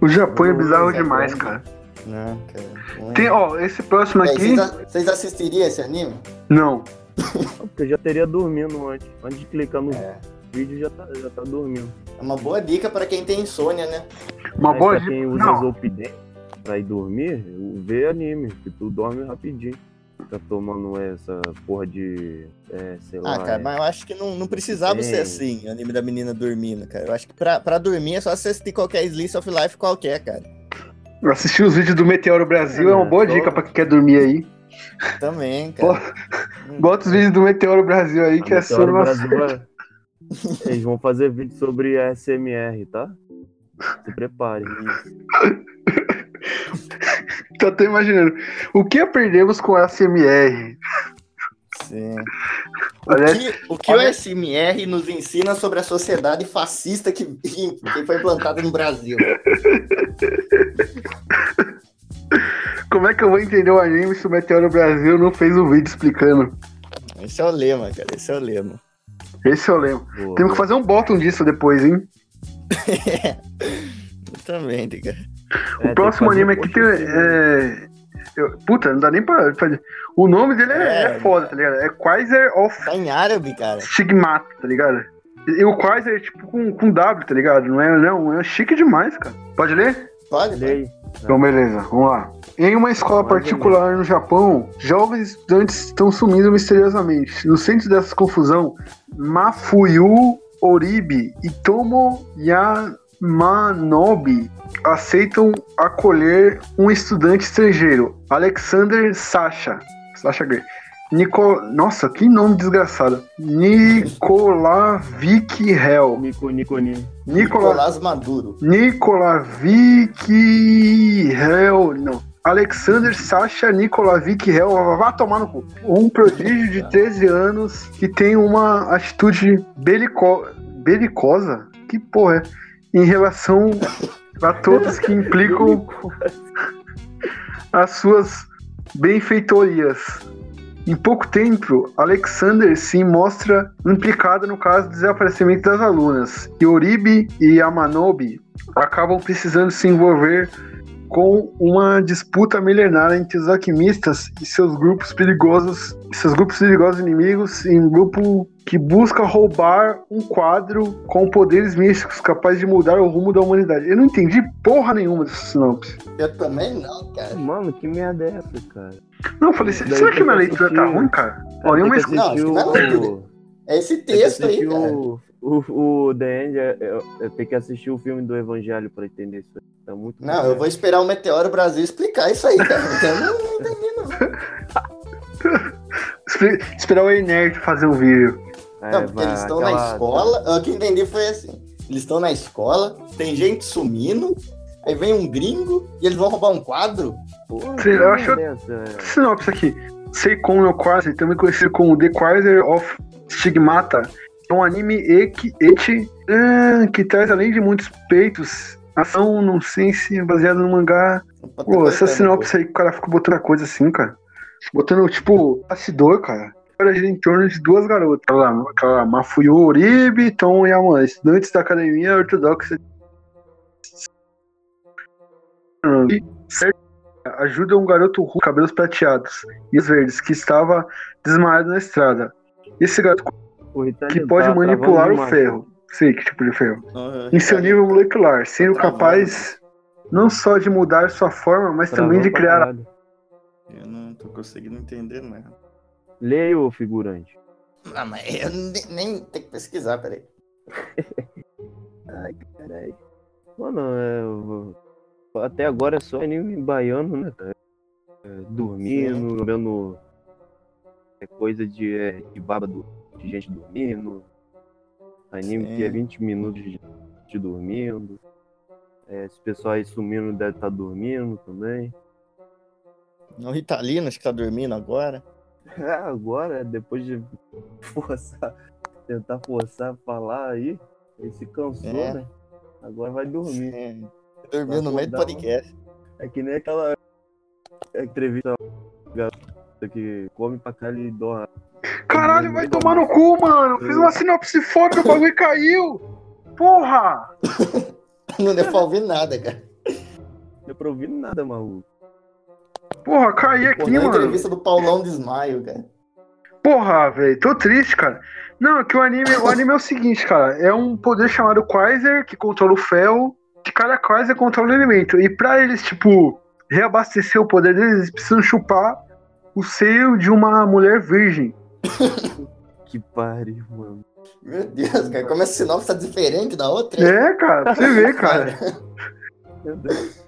O Japão é bizarro demais, cara. Não, cara. Tem, ó, esse próximo É, aqui. vocês, assistiriam esse anime? Não. Porque eu já teria dormindo antes. Antes de clicar no É. vídeo já tá, já tá dormindo. É uma boa dica pra quem tem insônia, né? Uma Mas boa pra dica. quem usa Zolpidem pra ir dormir, vê anime, que tu dorme rapidinho. Tá tomando essa porra de. É, sei lá. Ah, cara, é- mas eu acho que não, não precisava Tem. ser assim, o anime da menina dormindo, cara. Eu acho que pra, pra dormir é só assistir qualquer Slice of Life qualquer, cara. assistir os vídeos do Meteoro Brasil é, É, uma boa só- dica pra quem quer dormir aí. Também, cara. Bota os vídeos do Meteoro Brasil aí, que é Meteoro sono Brasil vai- Eles vão fazer vídeo sobre ASMR, tá? Se prepare. Tô até imaginando. O que aprendemos com a SMR? Sim. O que, o que o SMR nos ensina sobre a sociedade fascista que, que foi implantada no Brasil? como é que eu vou entender o anime se o Meteoro Brasil não fez um vídeo explicando? Esse é o lema, cara. Esse é o lema. Esse eu lembro. Boa, Temos que fazer um bottom disso depois, hein? Exatamente, cara. É, o próximo anime aqui tem. post É... eu- Puta, não dá nem pra fazer. O nome dele é, É, é foda, tá ligado? É Quasar of Tá em árabe, cara. Stigmata, tá ligado? E o Quasar é tipo com, com W, tá ligado? Não é, não, é chique demais, cara. Pode ler? Pode, aí. Então, beleza, vamos lá. Em uma escola particular no Japão, jovens estudantes estão sumindo misteriosamente. No centro dessa confusão, Mafuyu Oribe e Tomo Yamanobi aceitam acolher um estudante estrangeiro, Alexander Sasha. Sasha Gray. Nico... Nossa, que nome desgraçado. Nikolavik Hell. Nico, Nico, Nico. Nicola... Nicolás Maduro. Nikolavik Hell. Não. Alexander Sasha Nikolavik Hell. Vá tomar no cu. Um prodígio de 13 anos que tem uma atitude belico... belicosa. Que porra é? Em relação a todos que implicam as suas benfeitorias. Em pouco tempo, Alexander se mostra implicado no caso do desaparecimento das alunas, e Oribe e Yamanobi acabam precisando se envolver com uma disputa milenar entre os alquimistas e seus grupos perigosos, seus grupos perigosos inimigos, em um grupo que busca roubar um quadro com poderes místicos capazes de mudar o rumo da humanidade. Eu não entendi porra nenhuma dessa sinopse. Eu também não, cara. Mano, que merda é essa, cara? Não, eu falei, Daí será que minha leitura tá ruim, cara? Em uma Não, o- É esse texto aí, cara. o, o, o The End, é, é, é, tem que assistir o filme do Evangelho pra entender isso. aí. Tá muito Não, eu vou esperar o Meteoro Brasil explicar isso aí, cara. Eu não, não entendi, não. Espe- Esperar o Nerd fazer o vídeo. É, Não, porque eles estão na aquela- escola. O que eu entendi foi assim: eles estão na escola, tem gente sumindo, aí vem um gringo e eles vão roubar um quadro. Porra, Sim, eu que acho- é essa? Sinopse aqui. Seikon no Quasar, também conhecido como The Quasar of Stigmata, é um anime eki, eti, ah, que traz, além de muitos peitos, ação, não sei se baseado no mangá. Pô, essa sinopse aí que o cara fica botando a coisa assim, cara. Botando, tipo, bastidor, cara. Era gira em torno de duas garotas. Aquela, aquela Mafuyu Oribe e Tom Yaman, estudantes da academia ortodoxa. E certo, ajuda um garoto com cabelos prateados e os verdes que estava desmaiado na estrada. Esse garoto que pode manipular o ferro. Sei que tipo de ferro. Ah, Em seu nível molecular, sendo travando. capaz não só de mudar sua forma, mas Travou também de criar. Eu não tô conseguindo entender nada. Leia o figurante. Ah, mas eu nem, nem tenho que pesquisar, peraí. Caralho. Mano, é, eu- até agora é só anime baiano, né, cara? É, dormindo, vendo é, coisa de, é, de baba do- de gente dormindo. Anime que é Sim. 20 minutos de gente dormindo. É, esse pessoal aí sumindo deve estar dormindo também. O Ritalino, acho que tá dormindo agora. É, agora, depois de forçar, tentar forçar a falar aí, ele se cansou, É. né? Agora vai dormir. Dormiu no meio do Acordar, podcast. É que nem aquela entrevista que come pra caralho e dorme. Caralho, vai tomar no cu, mano. Fiz uma sinopse foda, o bagulho caiu. Porra! Não deu pra ouvir nada, cara. Não deu pra ouvir nada, maluco. Porra, caí aqui, na mano. entrevista do Paulão Desmaio, cara. Porra, velho, tô triste, cara. Não, é que o anime, o anime é o seguinte, cara. É um poder chamado Quasar, que controla o ferro. De cada Quasar controla o elemento. E pra eles, tipo, reabastecer o poder deles, eles precisam chupar o seio de uma mulher virgem. Que pariu, mano. Meu Deus, cara, como essa sinopse tá diferente da outra. É, cara, pra você ver, cara. Meu Deus.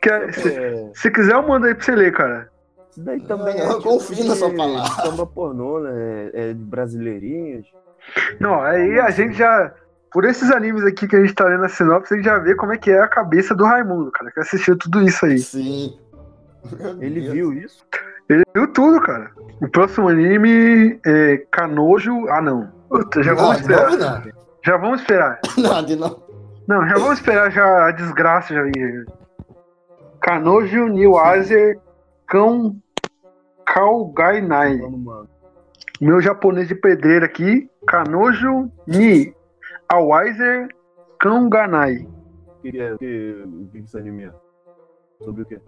Quer- se, É, se quiser, eu mando aí pra você ler, cara. isso daí também Eu é. tipo confio na sua palavra. Samba pornô, né? É, é de brasileirinhas. Não, aí a gente já. Por esses animes aqui que a gente tá lendo a sinopse, a gente já vê como é que é a cabeça do Raimundo, cara, que assistiu tudo isso aí. Sim. Meu Ele Deus. viu isso? Ele viu tudo, cara. O próximo anime é Canojo. Ah, não. Puta, já Não, vamos esperar. novo não. Já vamos esperar. Não, de novo. Não, já vamos esperar já a desgraça já vir. Kanojo Niwazer Kão Kaugainai. Vamos, mano. Meu japonês de pedreiro aqui, Kanojo Ni Awiser Kanganai. O que é? Que, que esse anime é? Sobre o quê?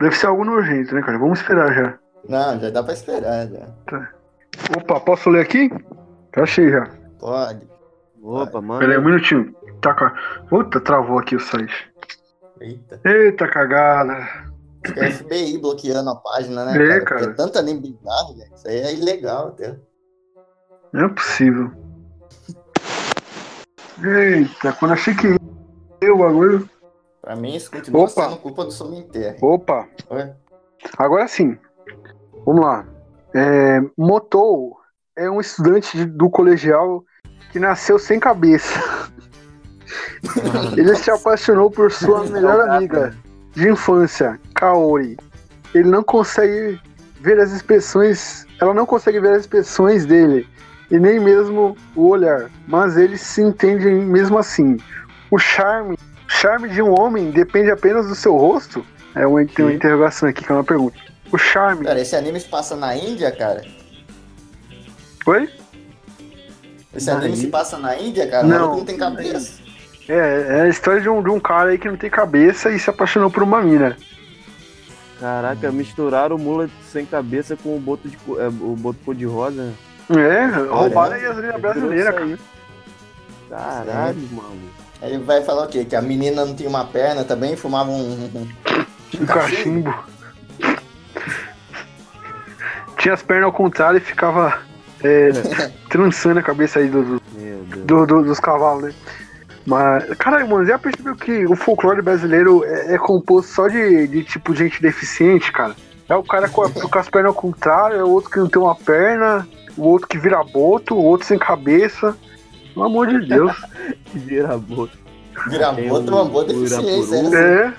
Deve ser algo nojento, né, cara? Vamos esperar já. Não, já dá pra esperar, já. Opa, posso ler aqui? Já achei já. Pode. Opa, mano. Pera aí um minutinho. Tá, Puta, travou aqui o site. Eita. Eita cagada. É FBI bloqueando a página, né, É, cara? cara. Porque é tanto anime bizarro, velho. Isso aí é ilegal até. Não é possível. Eita, quando achei que eu o bagulho. Pra mim, isso continua Opa. sendo culpa do Sominterra. Opa, Oi? agora sim. Vamos lá. É, Motou é um estudante do colegial que nasceu sem cabeça. Ele se apaixonou por sua melhor amiga de infância, Kaori. Ele não consegue ver as expressões, ela não consegue ver as expressões dele e nem mesmo o olhar, mas eles se entendem mesmo assim. O charme, charme de um homem depende apenas do seu rosto? É uma, tem uma interrogação aqui que é uma pergunta. O charme. Cara, esse anime se passa na Índia, cara? Oi? Esse Na anime se passa na Índia, cara? Não. Não tem cabeça. É, é a história de um, de um cara aí que não tem cabeça e se apaixonou por uma mina. Caraca, misturaram o mula sem cabeça com o boto de é, o boto cor-de-rosa. né? É, roubaram aí as linhas brasileiras, cara. Caralho, mano. Aí vai falar o quê? Que a menina não tinha uma perna também, fumava um. um- cachimbo. Tinha as pernas ao contrário e ficava é, trançando a cabeça aí do- do- do- do- dos cavalos, né? Mas, caralho, mano, já percebeu que o folclore brasileiro é, é composto só de, de tipo gente deficiente, cara? É o cara com, a- com as pernas ao contrário, é o outro que não tem uma perna, o outro que vira boto, o outro sem cabeça. Pelo amor de Deus. Vira boto. Virar Tem boto é um uma boa deficiência. né? É,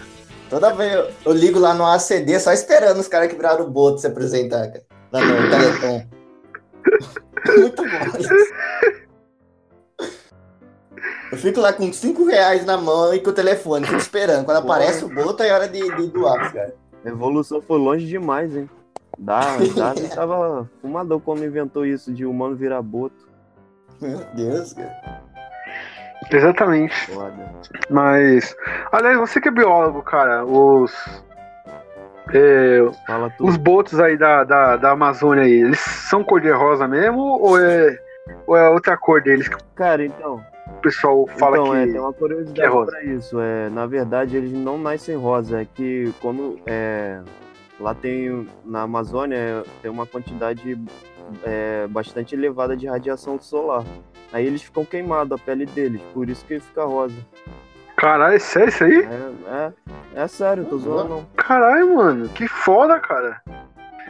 Toda vez eu, eu ligo lá no ACD só esperando os caras que viraram o boto se apresentar, cara. Lá no Teleton. Muito bom isso. Eu fico lá com 5 reais na mão e com o telefone, fico esperando. Quando aparece o boto, é hora de, de doar caras. A evolução foi longe demais, hein? Dá, Darwin tava fumador quando inventou isso de humano virar boto. Meu Deus, cara. exatamente. Foda. Mas, aliás, você que é biólogo, cara, os. é, Fala tudo. os botos aí da, da, da Amazônia aí, eles são cor-de-rosa mesmo ou é, ou é outra cor deles Cara, então. o pessoal fala então, é, que. tem uma que é curiosidade rosa. pra isso. É, na verdade, eles não nascem rosa. É que quando. É, lá tem. Na Amazônia é, tem uma quantidade é, bastante elevada de radiação solar. Aí eles ficam queimados, a pele deles. Por isso que fica rosa. Caralho, é sério isso aí? É, é, é sério, tô zoando não. Caralho, mano, que foda, cara.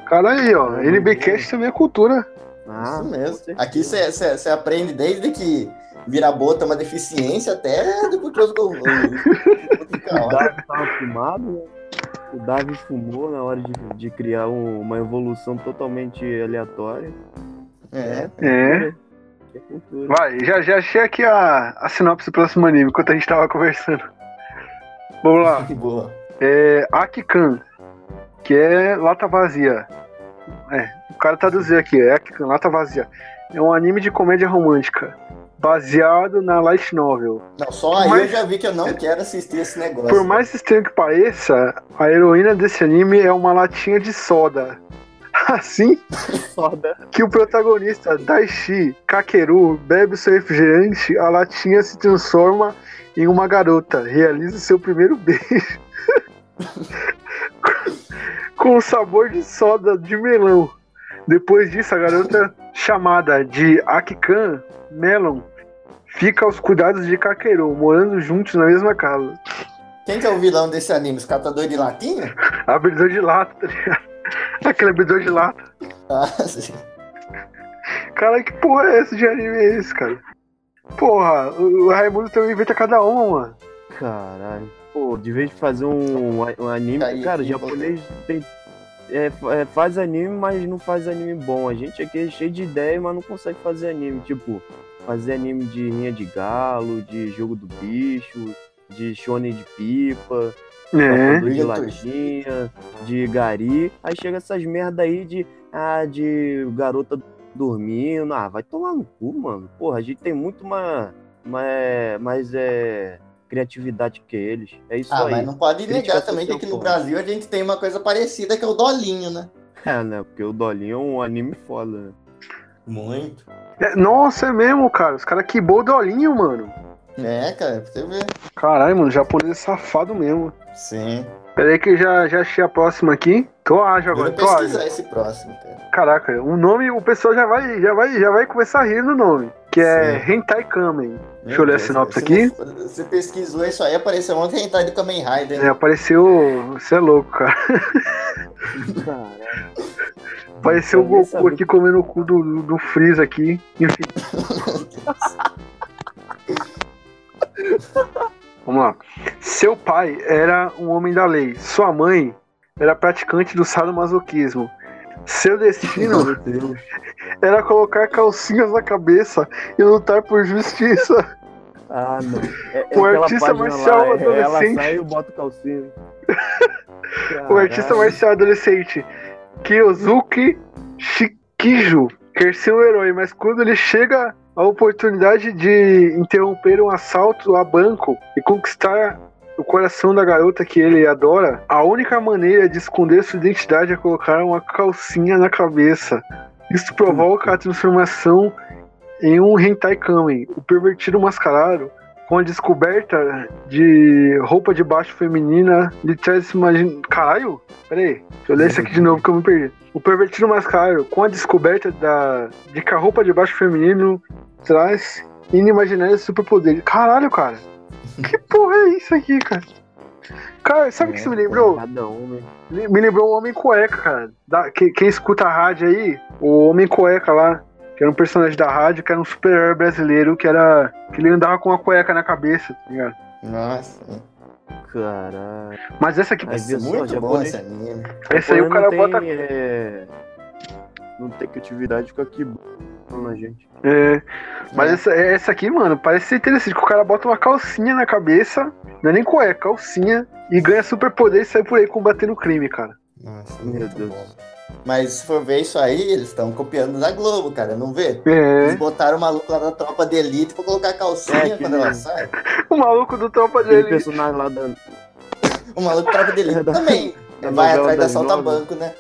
Caralho aí, ó. É, NBcast também é cultura. Ah, Isso mesmo. Aqui você aprende desde que virar boto é uma deficiência até depois que eu. eu- eu- O Davi tava fumado, né? O Davi fumou na hora de, de criar um- uma evolução totalmente aleatória. É. É. É cultura. Vai, já, já achei aqui a, a sinopse do próximo anime, enquanto a gente tava conversando. Vamos lá. Boa. É Akikan, que é lata vazia. É, o cara traduziu aqui, é Akikan, lata vazia. É um anime de comédia romântica, baseado na light novel. Não, só aí Mas- eu já vi que eu não quero assistir esse negócio. Por mais estranho que pareça, a heroína desse anime é uma latinha de soda. Assim Foda. que o protagonista, Daishi Kakeru, bebe seu refrigerante, a latinha se transforma em uma garota, realiza seu primeiro beijo. Com o sabor de soda de melão. Depois disso, a garota, chamada de Akikan Melon, fica aos cuidados de Kakeru, morando juntos na mesma casa. Quem que é o vilão desse anime? Os catadores de latinha? Abridor de lata, tá ligado? Aquele abridor de lata. Ah, sim. Cara, que porra é essa de anime é esse, cara? Porra, o Raimundo também inventa cada uma, mano. Caralho. Pô, de vez de fazer um, um anime, cara, o japonês tem, é, é, faz anime, mas não faz anime bom. A gente aqui é cheio de ideia, mas não consegue fazer anime. Tipo, fazer anime de rinha de galo, de jogo do bicho. de Shone de pipa, É. de latinha, de gari. Aí chega essas merda aí de, ah, de garota dormindo. Ah, vai tomar no cu, mano. Porra, a gente tem muito mais, mais, mais é, criatividade que eles. É isso Ah, aí. mas não pode negar também que aqui no. Brasil a gente tem uma coisa parecida que é o Dolinho, né? É, né? Porque o Dolinho é um anime foda, né? Muito. É, Nossa, é mesmo, cara. Os caras quebrou o dolinho, mano. É, cara, pra você ver. Caralho, mano, o japonês é safado mesmo. Sim. Pera aí que eu já, já achei a próxima aqui. Tô ágil agora, vou tô ágil. pesquisar esse próximo, cara. Caraca, o nome, o pessoal já vai, já vai, já vai começar a rir no nome. Que é Sim. Hentai Kamen. Deixa eu ler a sinopse aqui. Você pesquisou isso aí, apareceu ontem hentai do Kamen Rider. É, apareceu. Você é louco, cara. Caralho. Apareceu o Goku aqui comendo o cu do, do, do Freeza aqui. Enfim. Vamos lá. Seu pai era um homem da lei. Sua mãe era praticante do sadomasoquismo. Seu destino era colocar calcinhas na cabeça e lutar por justiça. Ah, não. É, é O artista marcial lá, é- Ela adolescente. sai e bota o calcinho. O artista marcial adolescente Kiyozuki Shikijo quer ser um herói, mas quando ele chega a oportunidade de interromper um assalto a banco e conquistar o coração da garota que ele adora, a única maneira de esconder sua identidade é colocar uma calcinha na cabeça. Isso provoca a transformação em um hentai kamen. O pervertido mascarado, com a descoberta de roupa de baixo feminina, lhe traz imagina... Caralho? Peraí, deixa eu ler isso aqui de novo que eu me perdi. O pervertido mascarado, com a descoberta da... de que a roupa de baixo feminino traz inimaginários superpoderes. Caralho, cara. Que porra é isso aqui, cara? Cara, sabe o que É, isso me lembrou? Cada né? Me lembrou o Homem Cueca, cara. Da- que- quem escuta a rádio aí, o Homem Cueca lá, que era um personagem da rádio, que era um super-herói brasileiro, que era. que ele andava com uma cueca na cabeça, tá ligado? Nossa, Caralho. Mas essa aqui, esse é só, muito bom japonês- esse anime. essa aí o cara não bota. tem, é, Não tem criatividade, fica aqui na gente. É, mas É. essa, essa aqui, mano, parece ser interessante, que o cara bota uma calcinha na cabeça, não é nem cueca, calcinha, e ganha superpoder e sai por aí combatendo o crime, cara. Nossa, Meu Deus. bom. Mas se for ver isso aí, eles estão copiando da Globo, cara, não vê? Eles É, botaram o maluco lá da tropa de elite pra colocar calcinha É, quando ela sai. o maluco do Tropa Aquele dele. personagem lá da. O maluco da tropa de elite também da vai atrás da das salta nove. banco, né?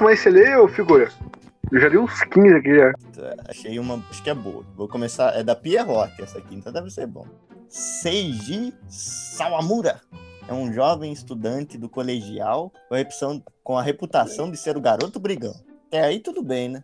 O próximo aí você lê ou figura? Eu já li uns 15 aqui já. Achei uma. Acho que é boa. Vou começar. É da Pierrot essa aqui, então deve ser bom. Seiji Sawamura é um jovem estudante do colegial com a, reputação, com a reputação de ser o garoto brigão. Até aí tudo bem, né?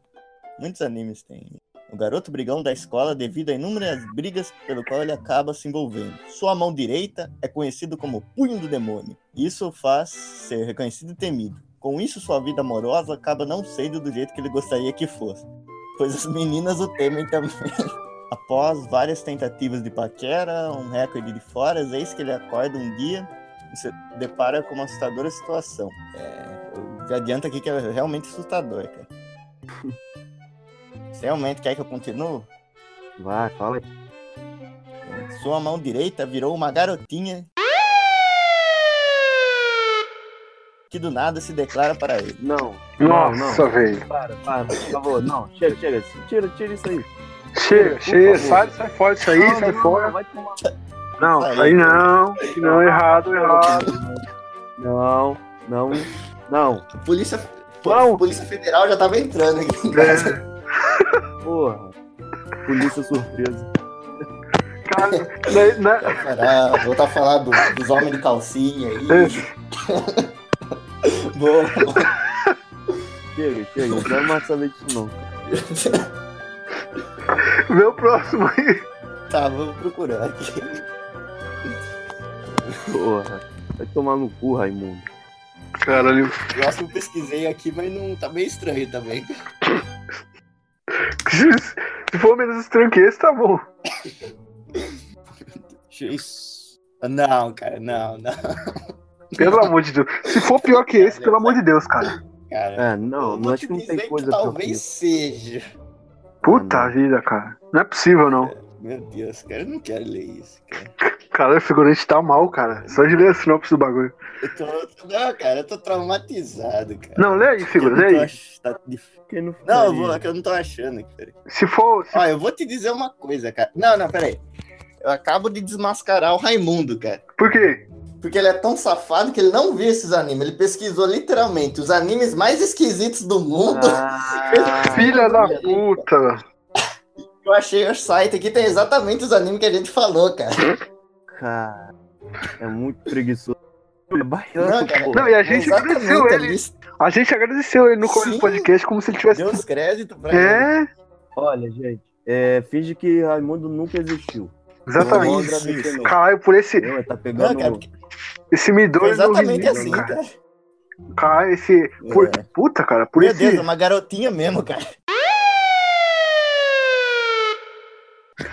Muitos animes têm. O garoto brigão da escola devido a inúmeras brigas pelo qual ele acaba se envolvendo. Sua mão direita é conhecido como punho do demônio. Isso o faz ser reconhecido e temido. Com isso, sua vida amorosa acaba não sendo do jeito que ele gostaria que fosse pois as meninas o temem também. Após várias tentativas de paquera, um recorde de foras, eis que ele acorda um dia e se depara com uma assustadora situação. É, eu já adianto aqui que é realmente assustador, cara. Você realmente quer que eu continue? Vai, fala aí. Sua mão direita virou uma garotinha que do nada se declara para ele. Não. Não, Nossa, não. velho. Para, para, por favor. Não, chega, chega. Tira, tira isso aí. Chega, chega, sai, sai fora disso aí, Não, sai não, fora. Vai tomar. Não, aí não, não, errado, errado. Não, não, não. Polícia, Não. Polícia Federal já tava entrando aqui em casa. É, Porra. Polícia surpresa. cara, na- na- Parar, voltar a falar do- dos homens de calcinha aí. Boa. Chega, chega. Não quero mais saber disso, não. vê o próximo aí. Tá, vou procurar aqui. Porra. Vai tomar no cu, Raimundo. Caralho. O próximo eu pesquisei aqui, mas não tá meio estranho também. Se, se for menos estranho que esse, tá bom. Isso. Não, cara, não, não. Pelo amor de Deus. Se for pior que esse, pelo amor de Deus, cara. Cara, É, não, eu não acho que não tem coisa que pior talvez isso. seja. Puta vida, cara. Não é possível, não. Meu Deus, cara, eu não quero ler isso, cara. Cara, o figurante tá mal, cara. Só de ler a sinopse do bagulho. Eu tô, não, cara, eu tô traumatizado, cara. Não, lê aí, figura, Eu não lê aí. ach- tá difícil. Não, Não, eu, vou, é que eu não tô achando aqui, peraí. Se for. se- Ó, eu vou te dizer uma coisa, cara. Não, não, peraí. Eu acabo de desmascarar o Raimundo, cara. Por quê? Porque ele é tão safado que ele não viu esses animes. Ele pesquisou literalmente os animes mais esquisitos do mundo. Ah, Filha da puta. Eu achei o site aqui, tem exatamente os animes que a gente falou, cara. cara. É muito preguiçoso. É baiano, Não, cara. pô. Não, e a gente Exatamente, agradeceu ele. A gente agradeceu ele no começo do podcast como se ele tivesse. Deu uns créditos pra ele. É, Olha, gente, é, finge que Raimundo nunca existiu. Exatamente. Não, Isso, isso. não. Caralho, por esse, Não, tá Não, pegando. cara, porque esse Midori exatamente limite, assim, cara. cara. Caralho, esse. Por, É. Puta, cara, por Meu esse. Deus, é uma garotinha mesmo, cara.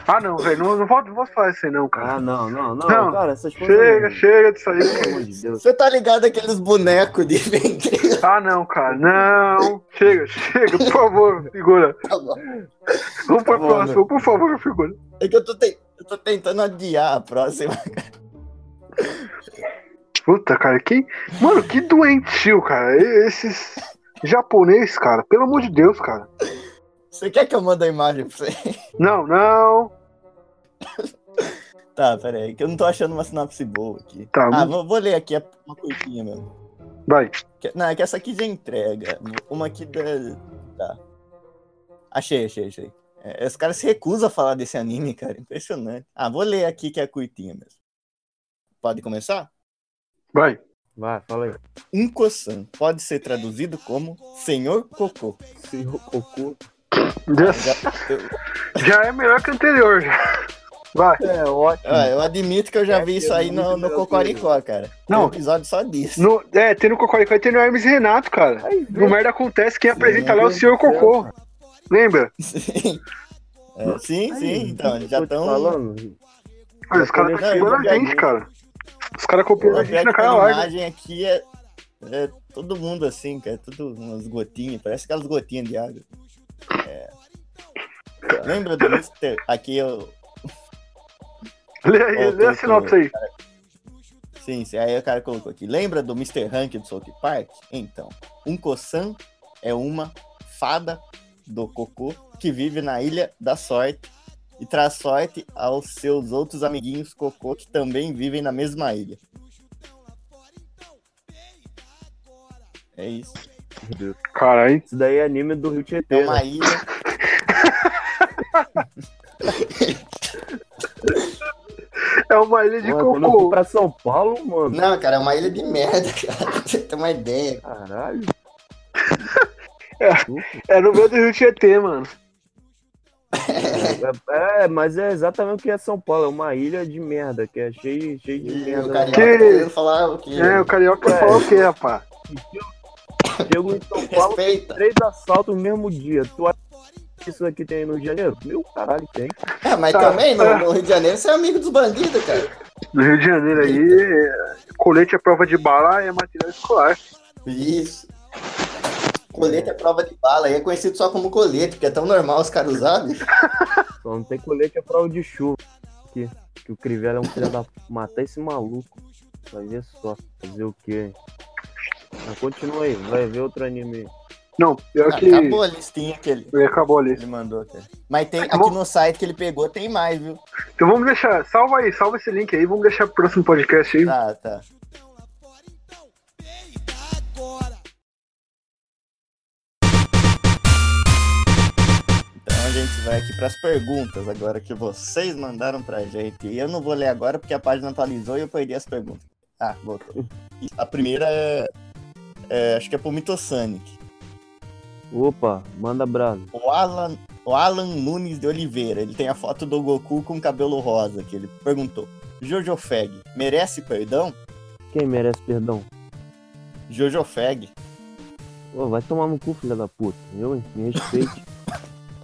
Ah, não, velho, não, não vou, não vou falar isso aí, não, cara. Ah, não, não, não, Não. cara, essas coisas. chega, não. chega disso aí. Pelo amor de Deus. Você tá ligado aqueles bonecos de ventrilo? Ah, não, cara, não. Chega, chega, por favor, figura. Tá bom. Vamos pra Tá bom, próxima, por favor, figura. É que eu tô, te- eu tô tentando adiar a próxima. Puta, cara, que. Mano, que doentio, cara. Esses japonês, cara, pelo amor de Deus, cara. Você quer que eu mande a imagem pra você? Não, não. Tá, pera aí, que eu não tô achando uma sinopse boa aqui. Tá, Ah, vou, vou ler aqui, é uma curtinha mesmo. vai. Não, é que essa aqui já entrega. Uma aqui da. Tá. Achei, achei, achei. É, os caras se recusam a falar desse anime, cara. Impressionante. Ah, vou ler aqui que é curtinha mesmo. Pode começar? Vai. Vai, fala aí. Unko-san pode ser traduzido como Senhor Cocô. Senhor Cocô. Já, Já- eu, já é melhor que o anterior, já. Vai. É ótimo. ah, eu admito que eu já vi É, isso é aí no, no Cocoricó, cara. Não. Tem um episódio só disso. No, é, tem no Cocoricó e tem no Hermes e Renato, cara. Aí, No Merda Acontece, quem apresenta Sim, lá é o Senhor Cocô. Lembra? Sim, É, sim, Aí, sim, então, eu já estão. falando. Olha, os caras tá copiando a gente, vi. cara. Os caras copiando a gente na cara a imagem aqui é, é todo mundo assim, cara. Tudo umas gotinhas, parece aquelas gotinhas de água. É. Lembra do Mr. Aqui eu. Lê aí, lê a sinopse aí. Sim, sim, aí o cara colocou aqui. Lembra do Mr. Hank do South Park? Então, um Kosan é uma fada do cocô que vive na Ilha da Sorte e traz sorte aos seus outros amiguinhos cocô que também vivem na mesma ilha. É isso. Meu Deus. Caralho. Isso daí é anime do Rio É Tietê. né? uma ilha. É uma ilha de Pô, quando eu fui cocô. pra São Paulo, mano. Não, cara, é uma ilha de merda, cara. Pra você ter uma ideia. Caralho. É no meio do Rio Tietê, mano. É, é, mas é exatamente o que é São Paulo. É uma ilha de merda, que é cheio, cheio de E merda. o carioca Que- falar o que? É, o carioca É. falou o quê, rapaz? Chego em São Paulo, três assaltos no mesmo dia. Tu acha que isso aqui tem no Rio de Janeiro? Meu caralho, tem. É, mas Tá. também no, no Rio de Janeiro você é amigo dos bandidos, cara. No Rio de Janeiro aí, é, colete é prova de bala é material escolar. Isso. Colete é prova de bala, aí é conhecido só como colete, porque é tão normal os caras usarem. Só não tem colete, é prova de chuva. Que, que o Crivella é um filho da. Matar esse maluco. Vai ver só. Fazer o quê? Mas continua aí, vai ver outro anime aí. Não, pior que. Acabou a listinha que ele, Ele acabou ali. ele mandou, cara. Mas tem, Acabou. aqui no site que ele pegou tem mais, viu? Então vamos deixar. Salva aí, salva esse link aí. Vamos deixar pro próximo podcast aí. Tá, tá. Gente vai aqui para as perguntas agora que vocês mandaram pra gente. E eu não vou ler agora porque a página atualizou e eu perdi as perguntas. Ah, voltou. A primeira é, é, acho que é pro Mitosanic. Opa, manda brasa. O Alan, o Alan Nunes de Oliveira, ele tem a foto do Goku com cabelo rosa, que ele perguntou. Jojo Feg, merece perdão? Quem merece perdão? Jojo Feg. Ô, vai tomar no cu, filha da puta. Eu, hein? Me respeite.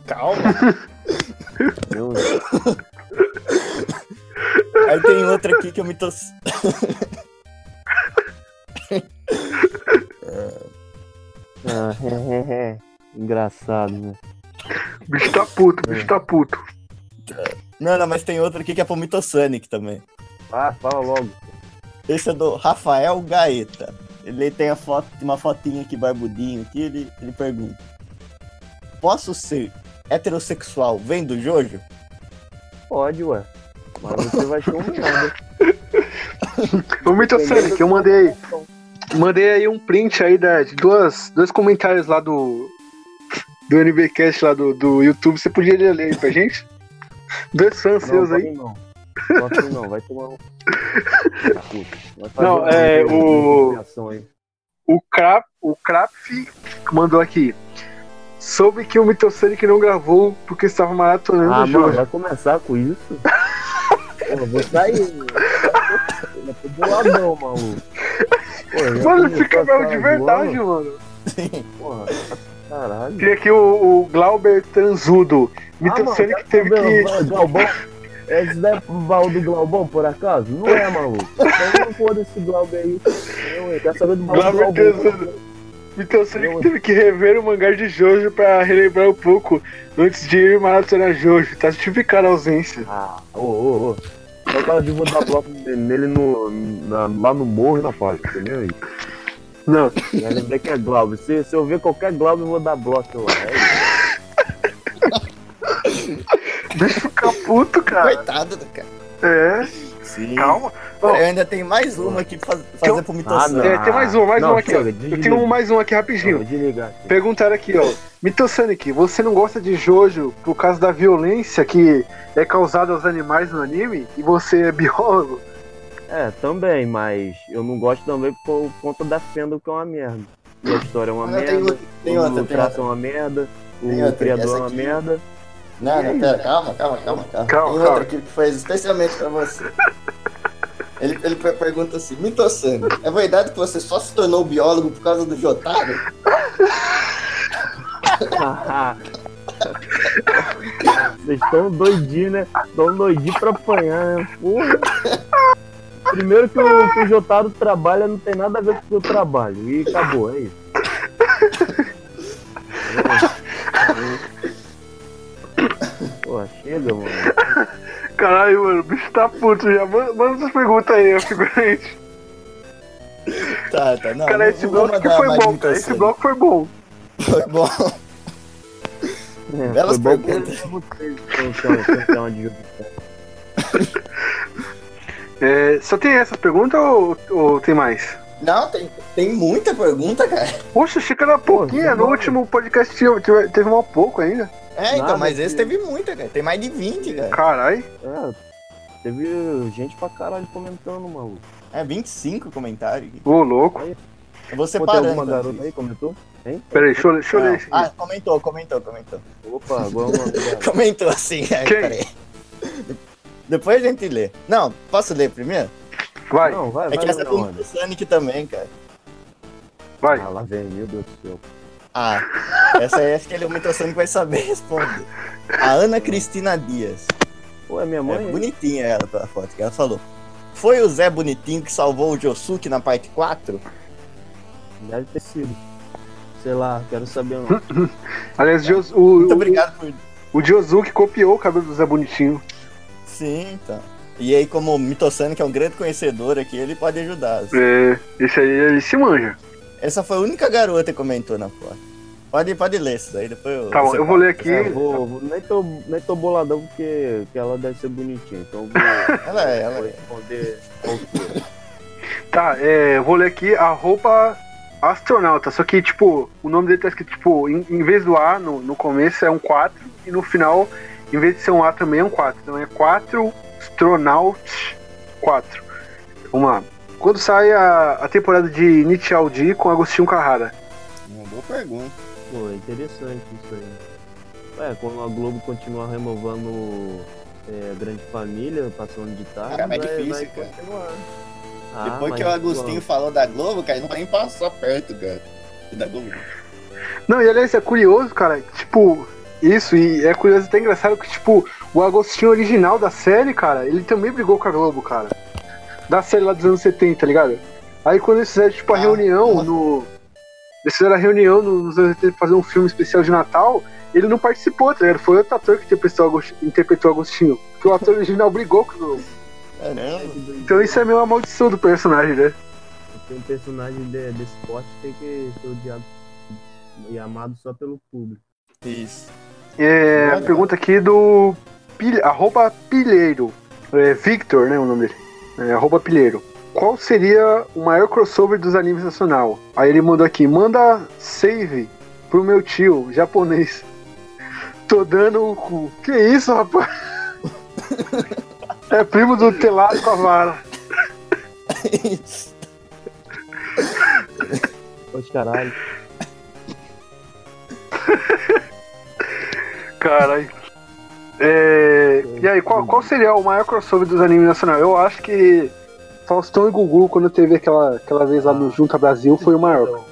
Calma. Eu- Aí tem outra aqui que eu me tô. Ah, Engraçado, né? O bicho tá puto, o bicho tá puto. Não, não, mas tem outra aqui que é pro Mitosonic também. Ah, fala logo. Esse é do Rafael Gaeta. Ele tem a foto, uma fotinha aqui, barbudinho aqui, ele, ele pergunta. Posso ser heterossexual vendo Jojo? Pode, ué. Mas você vai ser um merda. Ô, Mitosonic, eu mandei aí. Mandei aí um print aí da, de duas, dois comentários lá do. Do NBcast lá do, do YouTube. Você podia ler aí pra gente? Dois fãs Não, seus aí. não. Pode não, vai tomar um. Não, é, o- reação aí. O Crap, o Crapf mandou aqui. Soube que o Mitosonic não gravou porque estava maratonando Ah, o mano, jogo. vai começar com isso? Pô, eu vou sair. Eu tô boladão, maluco. Pô, Mano, fica ficar de verdade, zoando? mano. Porra, caralho. Tem aqui o, o Glauber Transudo. Mitosonic teve que. Glaubão. Esse daí é o baú do Glaubão, por acaso? Não é, maluco. Então não foda esse Glauber aí. Eu, eu quero saber do baú do Glauber Glaubão. Transudo. Mitosonic teve que rever o mangá de Jojo pra relembrar um pouco antes de ir maratonar Jojo. Tá justificada a ausência. Ah, ô, ô, ô. Só tava de dar bloco nele no, na- lá no morro e na página, entendeu? aí? Não, Já lembrei que é Glauber. Se, se eu ver qualquer Glauber, eu vou dar bloco lá. É isso. deixa eu ficar puto, cara. Coitado do cara. É, Sim. calma. Eu ainda tenho mais uma aqui pra fazer pro Mitosonic. É, tem mais um, mais Não, um aqui. ó. Eu tenho um mais um aqui rapidinho. aqui. Perguntaram aqui, ó. Mitosonic, você não gosta de Jojo por causa da violência que é causada aos animais no anime? E você é biólogo? É, também, mas eu não gosto também por conta da fenda que é uma merda. A história é uma tem merda, outra, tem o outra, tem traço é uma merda, Tem o criador é uma merda. Não, não, pera, calma, calma, calma, Calma, calma. tem outra aqui que foi especialmente pra você. Ele, ele per- pergunta assim, Mitosonic, é verdade que você só se tornou biólogo por causa do Jotaro? Vocês estão doidinhos, né? Estão doidinhos pra apanhar, né? Porra. Primeiro que o, que o Jotaro trabalha não tem nada a ver com o que eu trabalho. E acabou, é isso. Pô, chega, mano. Caralho, mano, o bicho tá puto já. Manda, manda essas perguntas aí, figurante. Tá, tá, não. Cara, não- esse bloco que foi bom, cara. Esse bloco foi bom. Foi bom. É, Belas foi bom perguntas. de- É, só tem essas perguntas ou, ou tem mais? Não, tem, tem muita pergunta, cara. Poxa, achei que era pouquinha. No último podcast tive- teve uma pouco ainda. É, então, Nada, mas esse filho. teve muita, cara. Tem mais de 20, cara. Caralho. É, teve gente pra caralho comentando, maluco. É, 25 comentários. aqui. Ô, louco. Eu vou Pô, tem separando. alguma garota aí comentou? Peraí, deixa eu, deixa eu ler Não. esse aqui. Ah, comentou, comentou, comentou. Opa, agora uma garota. Comentou assim, Quem? peraí. Depois a gente lê. Não, posso ler primeiro? Vai, Não, vai, É vai. que essa é na do ordem. Sonic também, cara. vai. Ah, lá vem, meu Deus do céu. Ah, essa aí acho que ele, o Mitosonic vai saber responder. A Ana Cristina Dias. Pô, é minha É mãe? hein? bonitinha ela pela foto que ela falou. Foi o Zé Bonitinho que salvou o Josuke na parte 4? Deve ter sido. Sei lá, quero saber não. Aliás, Jos- o, Muito o, obrigado por. o Josuke copiou o cabelo do Zé Bonitinho. Sim, então. E aí, como o Mitosonic é um grande conhecedor aqui, ele pode ajudar. É, esse aí ele se manja. Essa foi a única garota que comentou na foto. Pode, pode ler isso daí, depois eu. Tá bom, eu vou ler aqui. É, vou, vou- nem, tô, nem tô boladão porque que ela deve ser bonitinha. Então eu vou, Ela é, ela vou é. responder. Tá, é, eu vou ler aqui a roupa astronauta. Só que, tipo, o nome dele tá escrito, tipo, em, em vez do A no, no começo é um 4 e no final, em vez de ser um A também é um 4. Então é 4 Astronaut 4. Vamos lá. Quando sai a, a temporada de Nichao D com Agostinho Carrara? Uma boa pergunta. Pô, é interessante isso aí. É, quando a Globo continuar removendo é, Grande Família, passando de tarde, Cara, mas é difícil, vai cara. continuar. Ah, Depois mas, que o Agostinho falou da Globo, cara, não vai nem passar perto, cara. E da Globo. Não, e aliás, é curioso, cara, tipo, Isso, e é curioso até engraçado que, tipo, o Agostinho original da série, cara, ele também brigou com a Globo, cara. Da série lá dos anos 70, tá ligado? Aí quando eles fizeram, tipo, a Ah, reunião nossa. no. Eles fizeram a reunião no- nos anos 70 pra fazer um filme especial de Natal, ele não participou, tá ligado? Foi outro ator que interpretou o Agostinho, interpretou o Agostinho. Porque o ator original brigou com o. Caramba. Então isso é meio uma maldição do personagem, né? Porque um personagem de- desse porte tem que ser odiado e amado só pelo público. Isso. É, Olha. pergunta aqui do Pil- arroba Pilheiro. É, Victor, né, o nome dele. É, arroba Pilheiro. Qual seria o maior crossover dos animes nacional? Aí ele mandou aqui, manda save pro meu tio, japonês. Tô dando o cu. Que isso, rapaz? É primo do telado com a vara. Isso. Poxa, caralho. Caralho. É, e aí, qual, qual seria o maior crossover dos animes nacional? Eu acho que Faustão e Gugu, quando teve aquela, aquela vez lá no Junta Brasil, foi o maior. Então,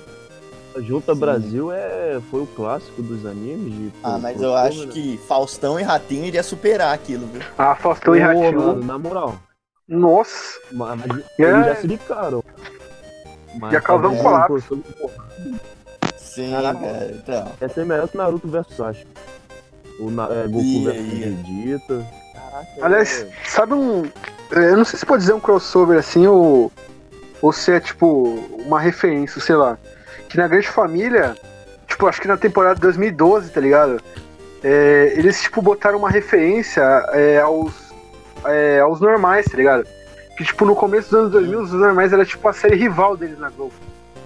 a Junta Brasil é, foi o clássico dos animes. De, Ah, mas eu acho né? que Faustão e Ratinho iria superar aquilo, viu? Ah, Faustão e Ratinho. mano, na moral. Nossa. Mas, mas É. eles já se ligaram. Mas Ia causar um colapso. Sim, Caraca. cara. Então. Ia ser melhor que Naruto vs Sasuke. O Na- é, Goku vs. Vegeta. Caraca, Aliás, é- sabe um. Eu não sei se pode dizer um crossover assim ou. Ou se é tipo uma referência, sei lá. Que na Grande Família, tipo, acho que na temporada 2012, tá ligado? É, eles, tipo, botaram uma referência é, aos, é, aos normais, tá ligado? Que, tipo, no começo dos anos 2000, os normais era, tipo, a série rival deles na Globo.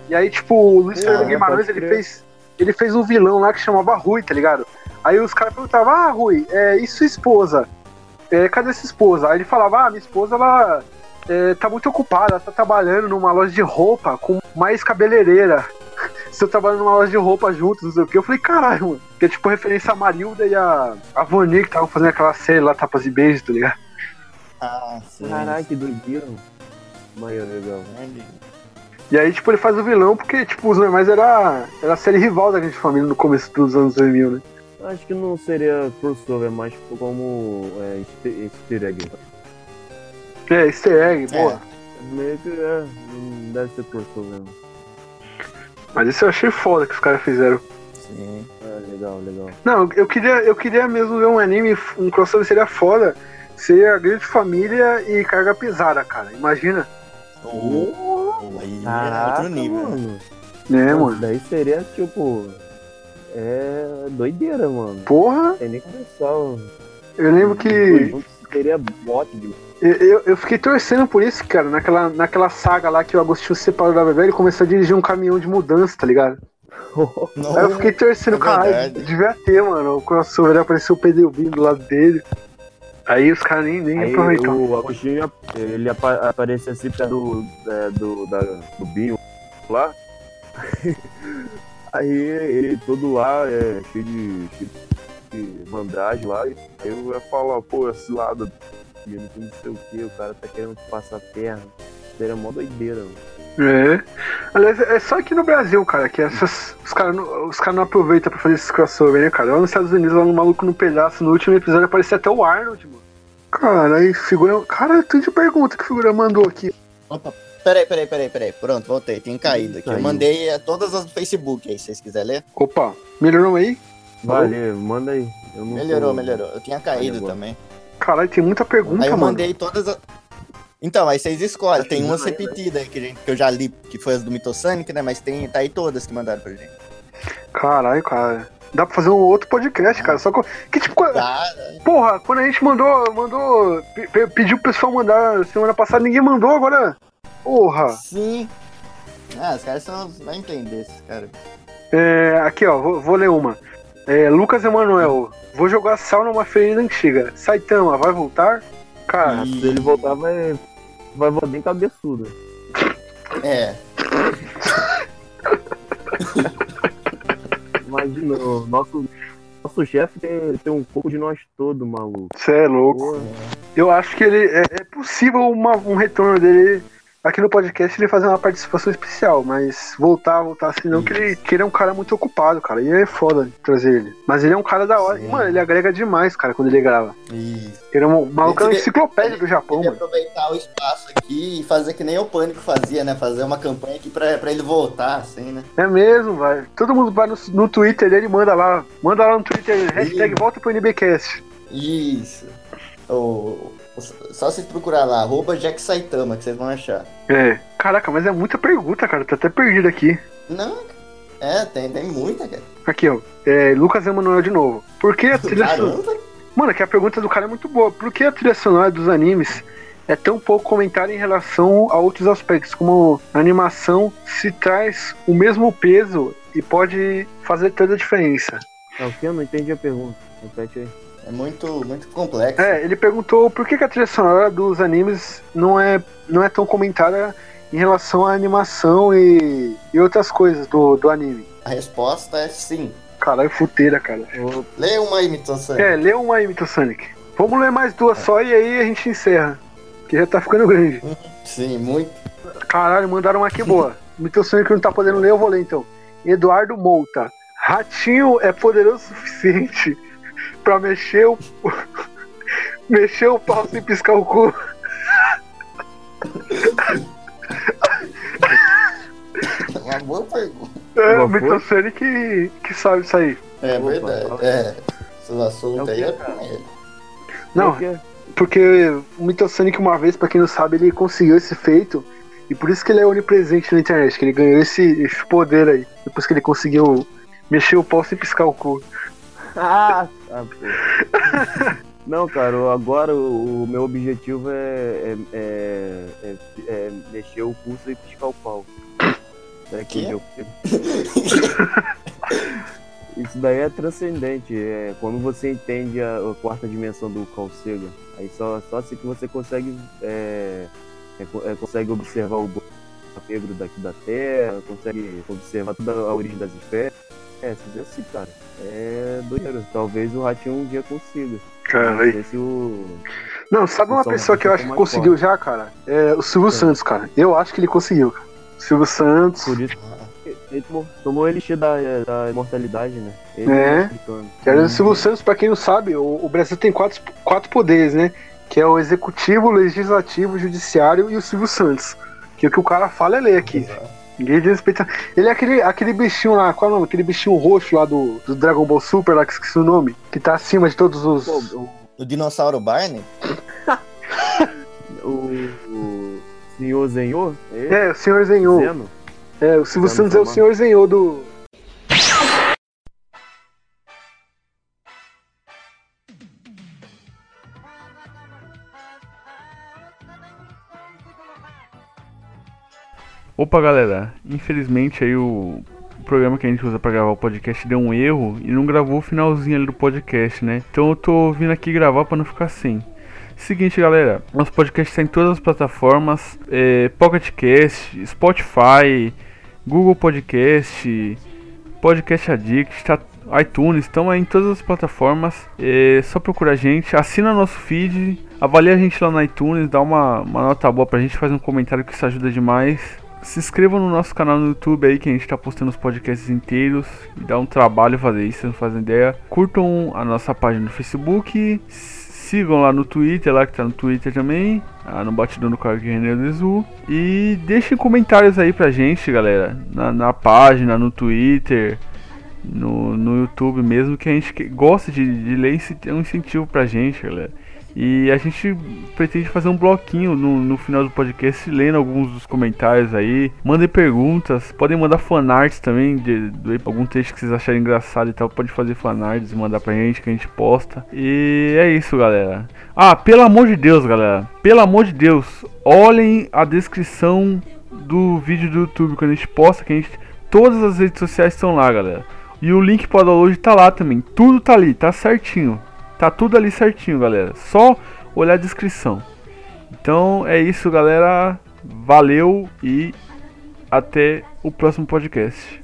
E aí, tipo, o Luiz Ah, Fernando Guimarães, pode ele fez, ele fez um vilão lá que chamava Rui, tá ligado? Aí os caras perguntavam, ah, Rui, é, e sua esposa? É, cadê sua esposa? Aí ele falava, ah, minha esposa, ela é, tá muito ocupada, ela tá trabalhando numa loja de roupa com mais cabeleireira. Estão trabalhando numa loja de roupa juntos, não sei o que. Eu falei, caralho, mano. Que é tipo referência a Marilda e a, a Vani que estavam fazendo aquela série lá, Tapas e Beijos, tá ligado? Ah, sim. Caraca, que doideira. Maior, legal. E aí, tipo, ele faz o vilão porque, tipo, os normais era, era a série rival da Grande Família no começo dos anos 2000, né? Acho que não seria crossover, mas tipo como é, easter egg. É, easter egg, É. boa. Meio que é, não deve ser crossover. Mas isso eu achei foda que os caras fizeram. Sim. É, legal, legal. Não, eu queria, eu queria mesmo ver um anime, um crossover seria foda. Seria a Grande Família e Carga Pesada, cara. Imagina. Oh, aí é Caraca, outro nível. né? mano. Nossa, mano? Daí seria tipo. É doideira, mano. Porra, Não tem nem começar. mano. eu lembro que. Seria bot. Eu, eu, eu fiquei torcendo por isso, cara. Naquela, naquela saga lá que o Agostinho se separou da Bebê, ele começou a dirigir um caminhão de mudança, tá ligado? Não, Aí eu fiquei torcendo, é caralho, devia ter, mano. O crossover apareceu o Pedro Binho do lado dele. Aí os caras nem, nem Aí o Agostinho ele apa aparecia assim perto do, é, do, da, do Binho lá. Aí ele todo lá, é, cheio de, de mandragem lá. E aí eu ia falar, pô, esse lado, não sei o que, o cara tá querendo passar a perna. Seria mó doideira, mano. É. Aliás, é só aqui no Brasil, cara, que essas, os caras não, os cara não aproveitam pra fazer esses crossover, né, cara? Lá nos Estados Unidos, lá no Maluco no Pedaço, no último episódio aparecia até o Arnold, mano. Cara, aí figura. Cara, tu de pergunta que figura mandou aqui. Peraí, peraí, peraí, peraí. Pronto, voltei. Tem caído aqui. Eu mandei a todas as do Facebook aí, se vocês quiserem ler. Opa, melhorou aí? Valeu, manda aí. Eu não Melhorou, tô- melhorou. Eu tinha caído agora. também. Caralho, tem muita pergunta, Aí eu mano. mandei todas as. Então, aí vocês escolhem. Tem umas Não, é, repetidas aí que, gente- que eu já li, que foi as do Mitosonic, né? Mas tem, tá aí todas que mandaram pra gente. Caralho, cara. Dá pra fazer um outro podcast, cara. Só que. Que tipo. co- Tá, Porra, quando a gente mandou. mandou pe- pe- pediu pro pessoal mandar semana passada, ninguém mandou agora. Porra. sim. Ah, os caras são. Vai entender esses caras. É, aqui, ó, vou, vou ler uma. É, Lucas Emanuel, vou jogar sal numa ferida antiga. Saitama, vai voltar? Cara, Se ele voltar, vai, vai voltar bem cabeçudo. É. Imagina, o nosso, nosso chefe tem, tem um pouco de nós todos, maluco. você é louco. Porra. Eu acho que ele. É, é possível uma- um retorno dele aqui no podcast ele fazer uma participação especial, mas voltar, voltar assim, não, que ele, que ele é um cara muito ocupado, cara. E é foda trazer ele. Mas ele é um cara da hora. Sim. Mano, ele agrega demais, cara, quando ele grava. Isso. Ele é um maluco, é uma enciclopédia do Japão, Ele mano. aproveitar o espaço aqui e fazer que nem o Pânico fazia, né? Fazer uma campanha aqui pra, pra ele voltar, assim, né? É mesmo, vai. Todo mundo vai no, no Twitter dele e manda lá. Manda lá no Twitter, hashtag volta pro NBcast. Isso. O- só vocês procurar lá, arroba Jack Saitama, que vocês vão achar. É. Caraca, mas é muita pergunta, cara. Tô até perdido aqui. Não, é, tem, tem muita, cara. Aqui, ó. É, Lucas Emanuel de novo. Por que a trilha sonora. Mano, que a pergunta do cara é muito boa. Por que a trilha sonora dos animes é tão pouco comentada em relação a outros aspectos, como a animação se traz o mesmo peso e pode fazer toda a diferença? É o que? Eu não entendi a pergunta. Repete aí. É muito, muito complexo. É, ele perguntou por que, que a trilha sonora dos animes não é, não é tão comentada em relação à animação e, e outras coisas do, do anime. A resposta é sim. Caralho, futeira, cara. Lê uma imitação. É, lê uma aí, Mito Sonic. Vamos ler mais duas só e aí a gente encerra. Que já tá ficando grande. Sim, muito. Caralho, mandaram uma aqui boa. Mito Sonic não tá podendo ler, eu vou ler então. Eduardo Mouta. Ratinho é poderoso o suficiente pra mexer o. mexer o pau sem piscar o cu. Uma boa pergunta. É, o Mito foi? Sonic que, que sabe isso aí. É Opa, verdade. É. Esses assuntos É aí é cara? com ele. Não, quê? porque o Mito Sonic, uma vez, pra quem não sabe, ele conseguiu esse feito. E por isso que ele é onipresente na internet, que ele ganhou esse, esse poder aí. Depois que ele conseguiu mexer o pau sem piscar o cu. Ah, tá. Não, cara, agora o, o meu objetivo é, é, é, é- é mexer o pulso e piscar o pau. É que Isso daí é transcendente. É quando você entende a, a quarta dimensão do Carl Sagan, aí só, só assim que você consegue, é, é, co- é, consegue observar o negro daqui da Terra, consegue observar toda a origem das espécies. É, assim, cara. É doideiro. Talvez o ratinho um dia consiga. Não Caralho. sei se o. Não, sabe uma pessoa que eu acho que mais conseguiu forte. já, cara? É o Silvio É. Santos, cara. Eu acho que ele conseguiu, cara. Silvio Santos. Por isso. Ele tomou, tomou o elixir da, da imortalidade, né? Ele É. Que era o Silvio Santos, pra quem não sabe, o, o Brasil tem quatro, quatro poderes, né? Que é o executivo, o legislativo, o judiciário e o Silvio Santos. Que o que o cara fala é lei aqui. Ele é aquele, aquele bichinho lá, qual é o nome? Aquele bichinho roxo lá do, do Dragon Ball Super, lá que esqueci o nome. Que tá acima de todos os. O, O dinossauro Barney? o, o senhor Zenhor? É, É, o senhor Zenhou. Zeno? É, o Silvio Tá me Santos é o senhor Zenhou do. Opa, galera, infelizmente aí o programa que a gente usa pra gravar o podcast deu um erro e não gravou o finalzinho ali do podcast, né? Então eu tô vindo aqui gravar pra não ficar sem. Seguinte, galera, nosso podcast está em todas as plataformas: é, Pocket Cast, Spotify, Google Podcast, Podcast Addict, tá, iTunes, estamos em todas as plataformas. É só procurar a gente, assina nosso feed, avalia a gente lá no iTunes, dá uma, uma nota boa pra gente, faz um comentário que isso ajuda demais. Se inscreva no nosso canal no YouTube aí que a gente tá postando os podcasts inteiros. E dá um trabalho fazer isso, não fazem ideia. Curtam a nossa página no Facebook. Sigam lá no Twitter, lá que tá no Twitter também. Ah, no Batidão do Cargo René do Exu. E deixem comentários aí pra gente, galera. Na, na página, no Twitter, no, no YouTube mesmo. Que a gente gosta de, de ler. É um incentivo pra gente, galera. E a gente pretende fazer um bloquinho no, no final do podcast, lendo alguns dos comentários aí. Mandem perguntas, podem mandar fanarts também, de, de algum texto que vocês acharem engraçado e tal. Pode fazer fanarts e mandar pra gente que a gente posta. E é isso, galera. Ah, pelo amor de Deus, galera. Pelo amor de Deus, olhem a descrição do vídeo do YouTube quando a gente posta, que a gente. Todas as redes sociais estão lá, galera. E o link para download tá lá também. Tudo tá ali, tá certinho. Tá tudo ali certinho, galera. Só olhar a descrição. Então é isso, galera. Valeu e até o próximo podcast.